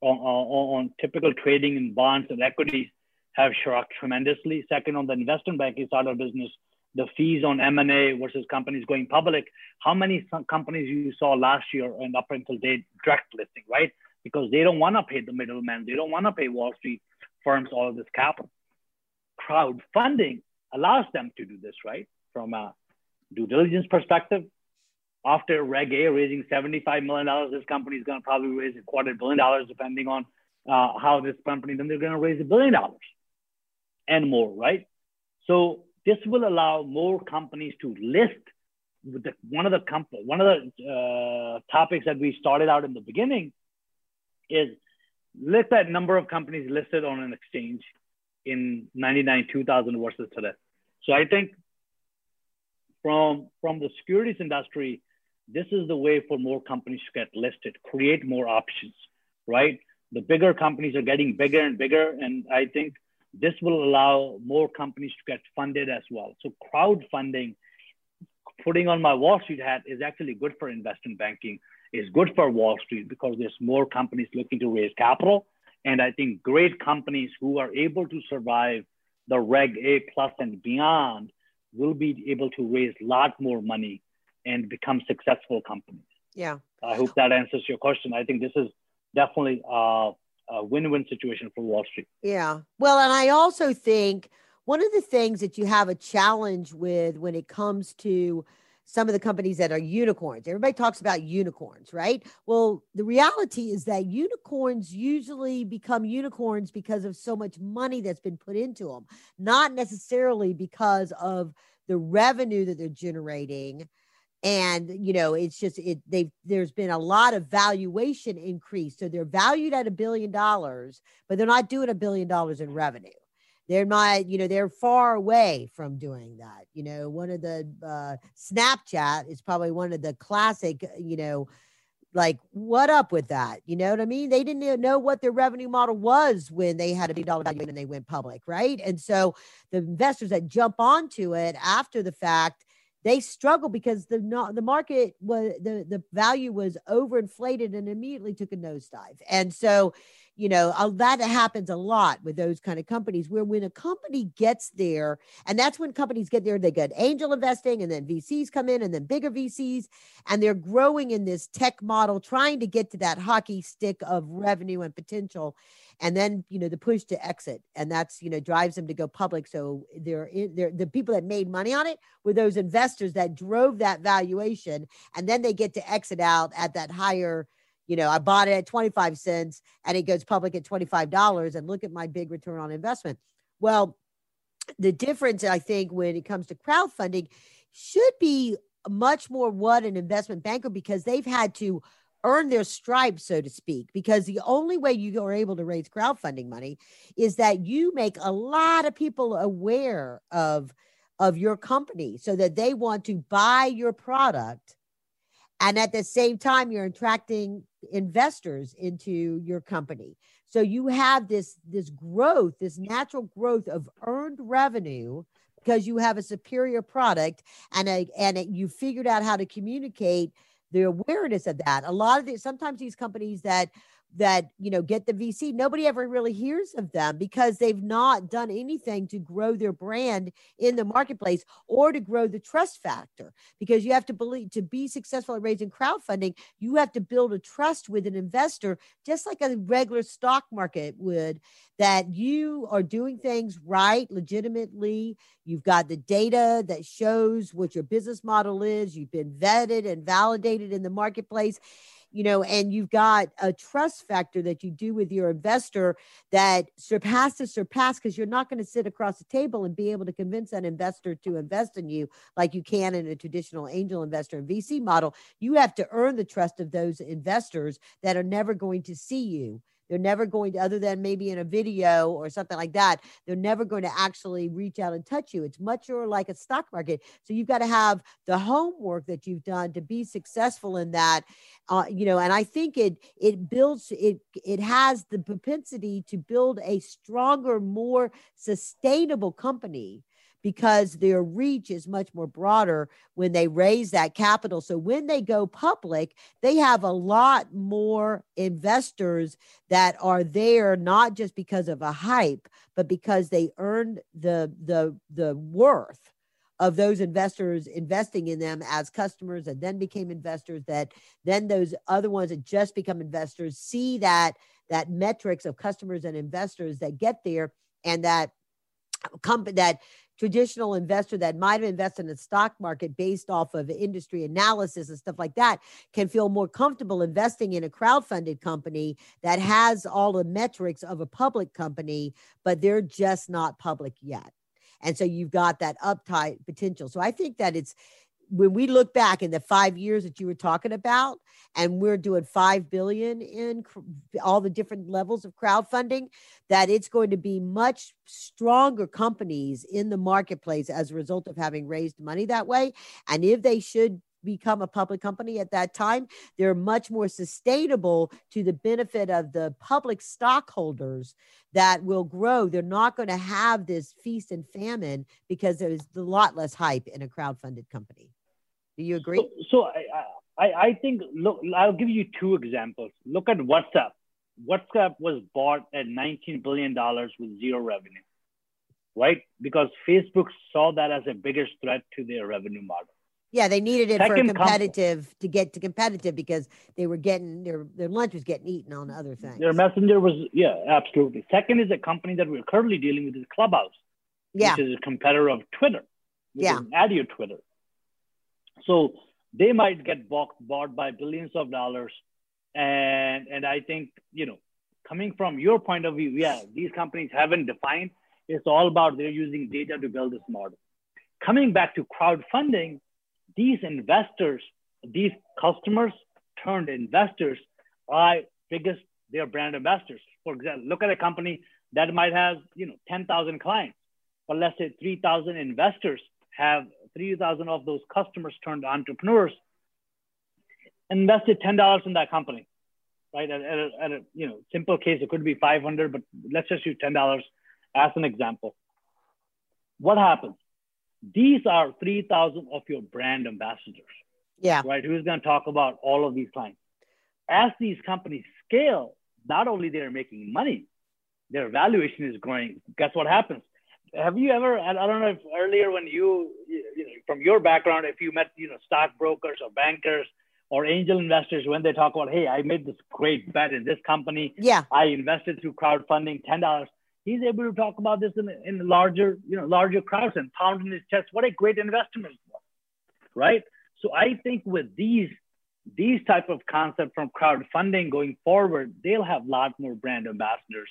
on, on, typical trading in bonds and equities have shrunk tremendously. Second, on the investment banking side of business, the fees on M&A versus companies going public. How many companies you saw last year and up until they direct listing, right? Because they don't want to pay the middleman. They don't want to pay Wall Street firms all of this capital. Crowdfunding allows them to do this, right? From a due diligence perspective, after Reg A raising $75 million, this company is going to probably raise a quarter billion dollars, depending on uh, how this company, then they're going to raise a billion dollars and more, right? So this will allow more companies to list. The, one of the comp- one of the uh, topics that we started out in the beginning is list that number of companies listed on an exchange in 99 2000 versus today. So I think from from the securities industry, this is the way for more companies to get listed, create more options, right? The bigger companies are getting bigger and bigger. And I think this will allow more companies to get funded as well. So crowdfunding, putting on my Wall Street hat is actually good for investment banking, is good for Wall Street because there's more companies looking to raise capital. And I think great companies who are able to survive the Reg A plus and beyond will be able to raise a lot more money and become successful companies. Yeah. I hope that answers your question. I think this is definitely uh, a win-win situation for Wall Street. Yeah. Well, and I also think one of the things that you have a challenge with when it comes to some of the companies that are unicorns. Everybody talks about unicorns, right? Well, the reality is that unicorns usually become unicorns because of so much money that's been put into them, not necessarily because of the revenue that they're generating and you know it's just it they've there's been a lot of valuation increase. So they're valued at a billion dollars but they're not doing a billion dollars in revenue. They're not you know they're far away from doing that. You know one of the uh, snapchat is probably one of the classic you know like what up with that? You know what i mean? They didn't know what their revenue model was when they had a billion dollar valuation and they went public right? And so the investors that jump onto it after the fact they struggle because the the market was the the value was overinflated and immediately took a nosedive. And so, you know, that happens a lot with those kind of companies where when a company gets there, and that's when companies get there, they get angel investing and then VCs come in and then bigger VCs, and they're growing in this tech model, trying to get to that hockey stick of revenue and potential and then you know the push to exit. And that's you know drives them to go public. So they're in they're the people that made money on it were those investors that drove that valuation and then they get to exit out at that higher you know i bought it at 25 cents and it goes public at $25 and look at my big return on investment. Well the difference i think when it comes to crowdfunding should be much more what an investment banker because they've had to earn their stripes, so to speak, because the only way you are able to raise crowdfunding money is that you make a lot of people aware of of your company so that they want to buy your product and at the same time you're attracting investors into your company so you have this this growth this natural growth of earned revenue because you have a superior product and a, and a, you figured out how to communicate the awareness of that. A lot of the sometimes these companies that that you know get the VC, nobody ever really hears of them because they've not done anything to grow their brand in the marketplace or to grow the trust factor. Because you have to believe to be successful at raising crowdfunding, you have to build a trust with an investor, just like a regular stock market would, that you are doing things right, legitimately. You've got the data that shows what your business model is. You've been vetted and validated in the marketplace you know, and you've got a trust factor that you do with your investor that surpasses surpass because you're not going to sit across the table and be able to convince an investor to invest in you like you can in a traditional angel investor and VC model. You have to earn the trust of those investors that are never going to see you they're never going to, other than maybe in a video or something like that, they're never going to actually reach out and touch you. It's much more like a stock market. So you've got to have the homework that you've done to be successful in that. Uh, you know, and I think it it builds it it has the propensity to build a stronger, more sustainable company because their reach is much more broader when they raise that capital. So when they go public, they have a lot more investors that are there not just because of a hype, but because they earned the the the worth of those investors investing in them as customers and then became investors that then those other ones that just become investors see that that metrics of customers and investors that get there and that company that traditional investor that might have invested in the stock market based off of industry analysis and stuff like that can feel more comfortable investing in a crowdfunded company that has all the metrics of a public company, but they're just not public yet. And so you've got that uptight potential. So I think that it's when we look back in the five years that you were talking about, and we're doing five billion in all the different levels of crowdfunding, that it's going to be much stronger companies in the marketplace as a result of having raised money that way. And if they should become a public company at that time, they're much more sustainable to the benefit of the public stockholders that will grow. They're not going to have this feast and famine because there's a lot less hype in a crowdfunded company. Do you agree? So, so I, I, I think, look, I'll give you two examples. Look at WhatsApp. WhatsApp was bought at $19 billion with zero revenue, right? Because Facebook saw that as a bigger threat to their revenue model. Yeah, they needed it Second for competitive to get to competitive because they were getting their their lunch was getting eaten on other things. Their messenger was yeah, absolutely. Second is a company that we're currently dealing with is Clubhouse, yeah. which is a competitor of Twitter. Yeah, Adio Twitter. So they might get bought, bought by billions of dollars, and and I think you know, coming from your point of view, yeah, these companies haven't defined. It's all about they're using data to build this model. Coming back to crowdfunding these investors, these customers turned investors are biggest, their brand ambassadors. For example, look at a company that might have, you know, 10,000 clients, but let's say 3,000 investors have 3,000 of those customers turned entrepreneurs, invested $10 in that company, right? At, at, a, at a, you know, simple case, it could be 500, but let's just use $10 as an example. What happens? These are 3,000 of your brand ambassadors. Yeah. Right. Who's going to talk about all of these clients? As these companies scale, not only they're making money, their valuation is growing. Guess what happens? Have you ever, I don't know if earlier when you, you know, from your background, if you met, you know, stockbrokers or bankers or angel investors, when they talk about, hey, I made this great bet in this company. Yeah. I invested through crowdfunding $10 he's able to talk about this in, in larger, you know, larger crowds and pound in his chest. What a great investment, right? So I think with these these type of concept from crowdfunding going forward, they'll have a lot more brand ambassadors,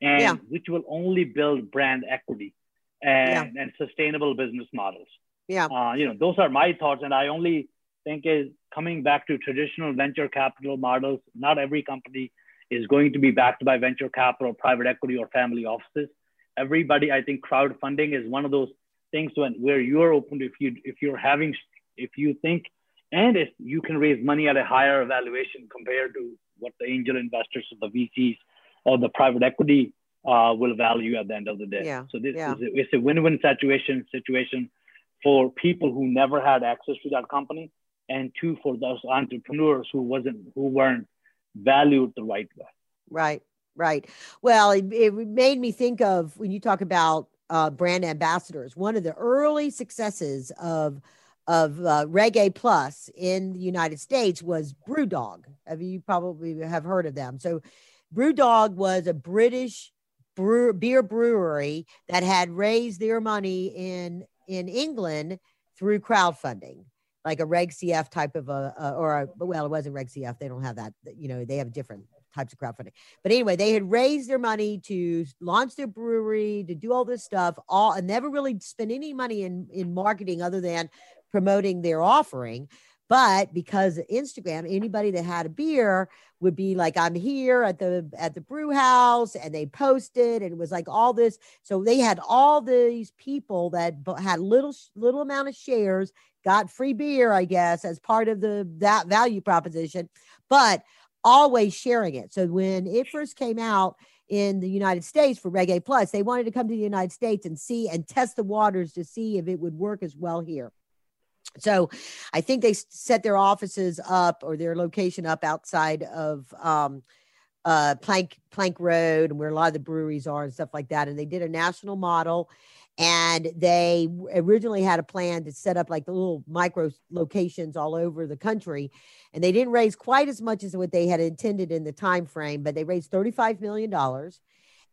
and yeah. which will only build brand equity and, yeah. and sustainable business models. Yeah, uh, you know, those are my thoughts, and I only think is coming back to traditional venture capital models. Not every company is going to be backed by venture capital, private equity, or family offices. Everybody, I think, crowdfunding is one of those things when where you're open to if you if you're having if you think and if you can raise money at a higher valuation compared to what the angel investors or the VCs or the private equity uh, will value at the end of the day. Yeah. So this yeah. is a, it's a win-win situation situation for people who never had access to that company, and two for those entrepreneurs who wasn't who weren't valued the right way. Right, right. Well, it, it made me think of when you talk about uh, brand ambassadors. One of the early successes of of uh, Reg A Plus in the United States was BrewDog. Have you probably have heard of them? So, BrewDog was a British brew, beer brewery that had raised their money in in England through crowdfunding like a Reg CF type of a, uh, or a, well, it wasn't Reg CF. They don't have that. You know, they have different types of crowdfunding. But anyway, they had raised their money to launch their brewery, to do all this stuff, all and never really spent any money in in marketing other than promoting their offering. But because Instagram, anybody that had a beer would be like, I'm here at the at the brew house, and they posted, and it was like all this. So they had all these people that had little little amount of shares got free beer, I guess, as part of the that value proposition, but always sharing it. So when it first came out in the United States for Reg A Plus, they wanted to come to the United States and see and test the waters to see if it would work as well here. So I think they set their offices up or their location up outside of um, uh, Plank Plank Road and where a lot of the breweries are and stuff like that. And they did a national model and they originally had a plan to set up like the little micro locations all over the country and they didn't raise quite as much as what they had intended in the time frame but they raised 35 million dollars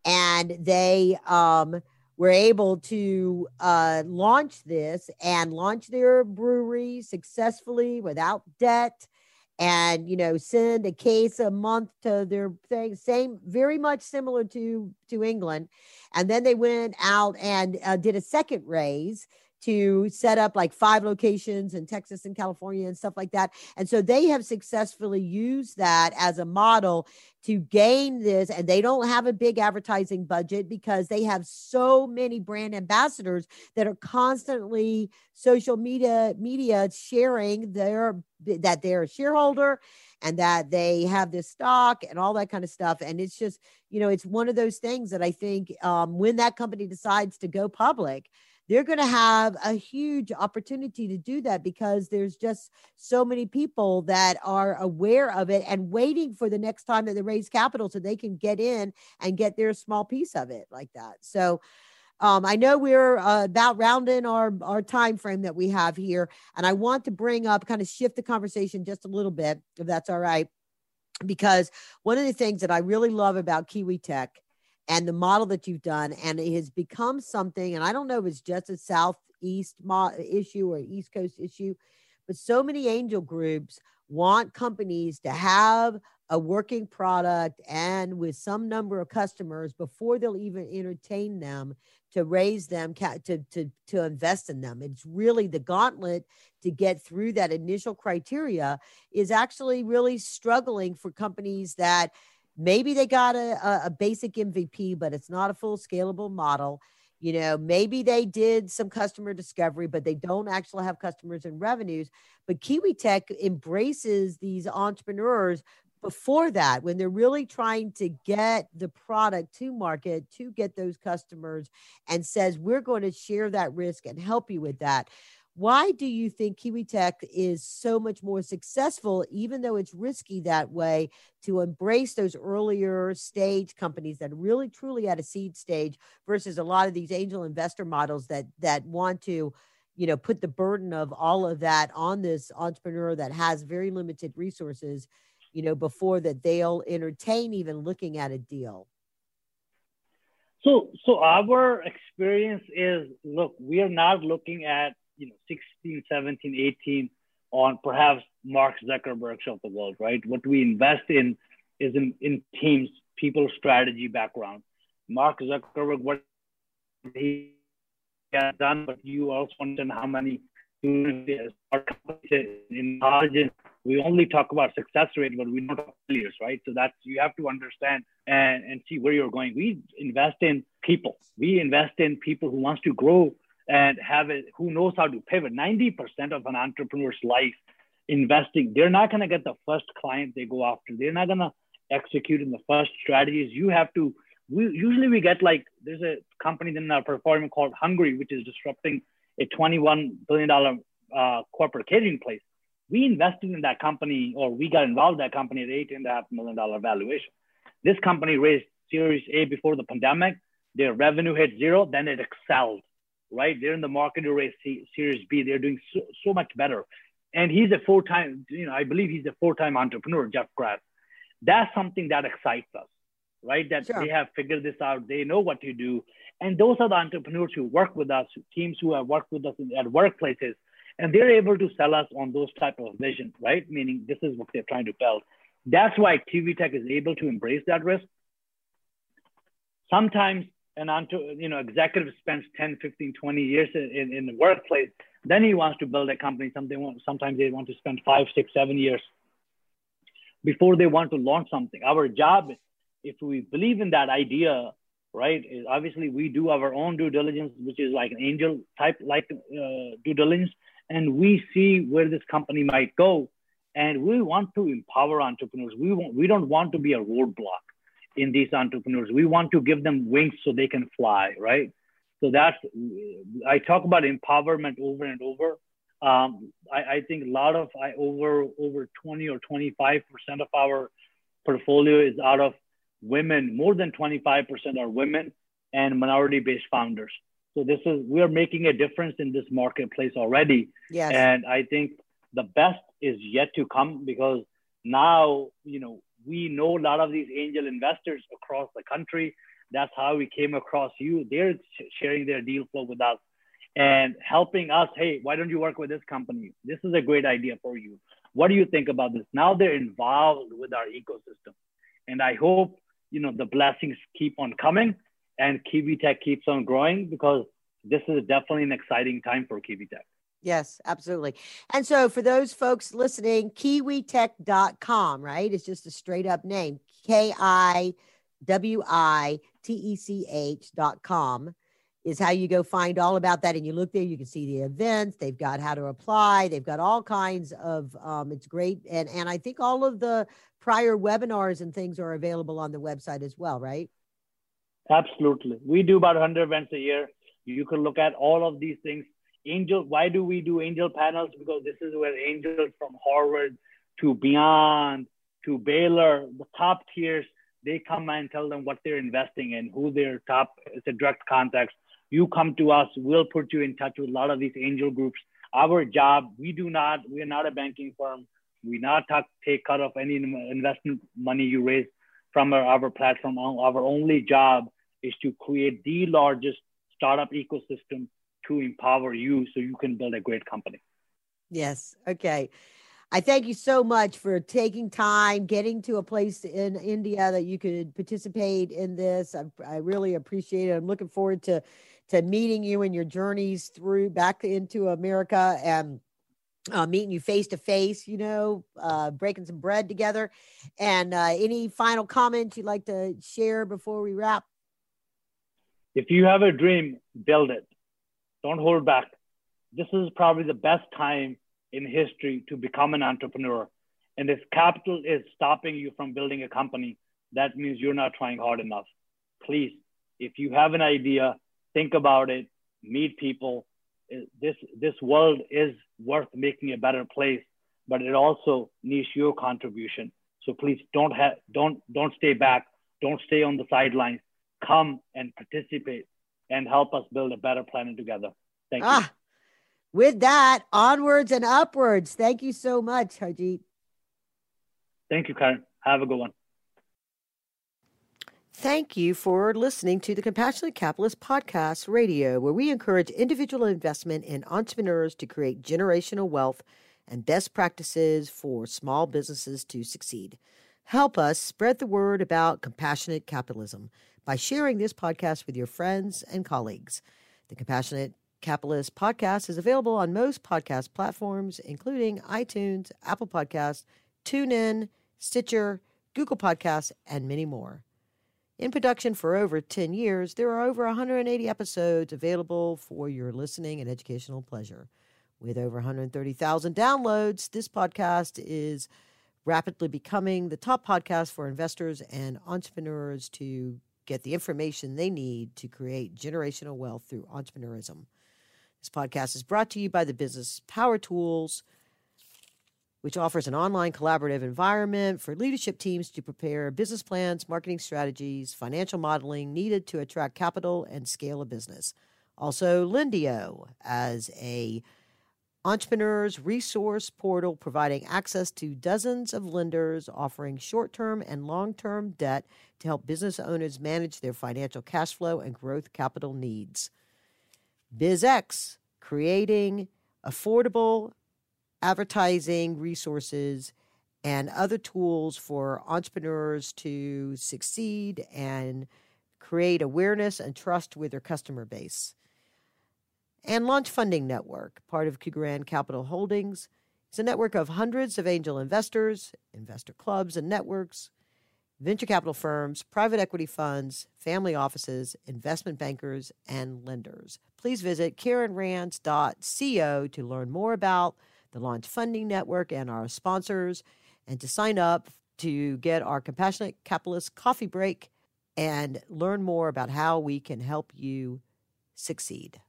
and they um, were able to uh, launch this and launch their brewery successfully without debt and you know send a case a month to their thing same very much similar to to england. And then they went out and uh, did a second raise to set up like five locations in Texas and California and stuff like that. And so they have successfully used that as a model to gain this. And they don't have a big advertising budget because they have so many brand ambassadors that are constantly social media media sharing their that they're a shareholder and that they have this stock and all that kind of stuff. And it's just, you know, it's one of those things that I think um, when that company decides to go public, they're going to have a huge opportunity to do that because there's just so many people that are aware of it and waiting for the next time that they raise capital so they can get in and get their small piece of it like that. So, Um, I know we're uh, about rounding our our time frame that we have here, and I want to bring up kind of shift the conversation just a little bit, if that's all right, because one of the things that I really love about Kiwi Tech and the model that you've done, and it has become something, and I don't know if it's just a Southeast mo- issue or East Coast issue, but so many angel groups want companies to have a working product and with some number of customers before they'll even entertain them to raise them to, to to invest in them. It's really the gauntlet to get through that initial criteria is actually really struggling for companies that maybe they got a, a basic mvp but it's not a full scalable model you know maybe they did some customer discovery but they don't actually have customers and revenues. But kiwi tech embraces these entrepreneurs before that when they're really trying to get the product to market to get those customers and says we're going to share that risk and help you with that why do you think kiwi tech is so much more successful even though it's risky that way to embrace those earlier stage companies that are really truly at a seed stage versus a lot of these angel investor models that that want to you know put the burden of all of that on this entrepreneur that has very limited resources you know, before that they'll entertain even looking at a deal? So, so our experience is, look, we are not looking at, you know, 16, 17, 18 on perhaps Mark Zuckerberg's of the world, right? What we invest in is in, in teams, people strategy background. Mark Zuckerberg, what he has done, but you also understand how many are intelligent we only talk about success rate, but we don't talk failures, right? So that's you have to understand and, and see where you're going. We invest in people. We invest in people who wants to grow and have it, who knows how to pivot. 90% of an entrepreneur's life investing, they're not going to get the first client they go after. They're not going to execute in the first strategies. You have to, we usually we get like, there's a company in our portfolio called Hungry, which is disrupting a $21 billion uh, corporate catering place we invested in that company or we got involved in that company at eight and a half million dollar valuation. This company raised Series A before the pandemic. Their revenue hit zero, then it excelled, right? They're in the market to raise Series B. They're doing so, so much better. And he's a four time, you know, I believe he's a four time entrepreneur, Jeff Grass. That's something that excites us, right? That sure. they have figured this out. They know what to do. And those are the entrepreneurs who work with us, teams who have worked with us in, at workplaces and they're able to sell us on those type of vision, right? Meaning this is what they're trying to build. That's why Kiwi Tech is able to embrace that risk. Sometimes an you know executive spends 10, 15, 20 years in, in the workplace. Then he wants to build a company. Something sometimes they want to spend five, six, seven years before they want to launch something. Our job, if we believe in that idea, right, is obviously we do our own due diligence, which is like an angel type like uh, due diligence and we see where this company might go. And we want to empower entrepreneurs. We, want, we don't want to be a roadblock in these entrepreneurs. We want to give them wings so they can fly, right? So that's, I talk about empowerment over and over. Um, I, I, think a lot of, I over, over 20 or 25% of our portfolio is out of women, more than 25% are women and minority based founders. So this is we are making a difference in this marketplace already. Yes. And I think the best is yet to come because now, you know, we know a lot of these angel investors across the country. That's how we came across you. They're sharing their deal flow with us and helping us. Hey, why don't you work with this company? This is a great idea for you. What do you think about this? Now they're involved with our ecosystem. And I hope, you know, the blessings keep on coming and Kiwi Tech keeps on growing because this is definitely an exciting time for Kiwi Tech. Yes, absolutely. And so for those folks listening, kiwitech.com, right? It's just a straight up name K I W I T E C H.com is how you go find all about that. And you look there, you can see the events. They've got how to apply. They've got all kinds of. Um, it's great, and and I think all of the prior webinars and things are available on the website as well, right? Absolutely. We do about 100 events a year. You can look at all of these things. Angel, why do we do angel panels? Because this is where angels from Harvard to beyond to Baylor, the top tiers, they come and tell them what they're investing in, who their top, it's a direct context. You come to us, we'll put you in touch with a lot of these angel groups. Our job, we do not, we're not a banking firm. We not talk, take cut of any investment money you raise from our, our platform. Our only job is to create the largest startup ecosystem to empower you so you can build a great company. Yes. Okay. I thank you so much for taking time, getting to a place in India that you could participate in this. I, I really appreciate it. I'm looking forward to to meeting you and your journeys through back into America and uh, meeting you face to face. You know, uh, breaking some bread together. And uh, any final comments you'd like to share before we wrap? If you have a dream, build it. Don't hold back. This is probably the best time in history to become an entrepreneur. And if capital is stopping you from building a company, that means you're not trying hard enough. Please, if you have an idea, think about it, meet people. This, this world is worth making a better place, but it also needs your contribution. So please don't have, don't, don't stay back. Don't stay on the sidelines. Come and participate and help us build a better planet together. Thank ah, you with that, onwards and upwards. Thank you so much, Harjeet. Thank you, Karen. Have a good one. Thank you for listening to the Compassionate Capitalist Podcast Radio, where we encourage individual investment in entrepreneurs to create generational wealth and best practices for small businesses to succeed. Help us spread the word about compassionate capitalism by sharing this podcast with your friends and colleagues. The Compassionate Capitalist podcast is available on most podcast platforms, including iTunes, Apple Podcasts, TuneIn, Stitcher, Google Podcasts, and many more. In production for over 10 years, there are over 180 episodes available for your listening and educational pleasure. With over 130,000 downloads, this podcast is rapidly becoming the top podcast for investors and entrepreneurs to get the information they need to create generational wealth through entrepreneurism. This podcast is brought to you by the Business Power Tools, which offers an online collaborative environment for leadership teams to prepare business plans, marketing strategies, financial modeling needed to attract capital and scale a business. Also, Lendio as a entrepreneurs resource portal providing access to dozens of lenders offering short-term and long-term debt to help business owners manage their financial cash flow and growth capital needs. BizX, creating affordable advertising resources and other tools for entrepreneurs to succeed and create awareness and trust with their customer base. And Launch Funding Network, part of Kugarand Capital Holdings, is a network of hundreds of angel investors, investor clubs and networks venture capital firms, private equity funds, family offices, investment bankers, and lenders. Please visit KarenRands.co to learn more about the Launch Funding Network and our sponsors, and to sign up to get our Compassionate Capitalist coffee break and learn more about how we can help you succeed.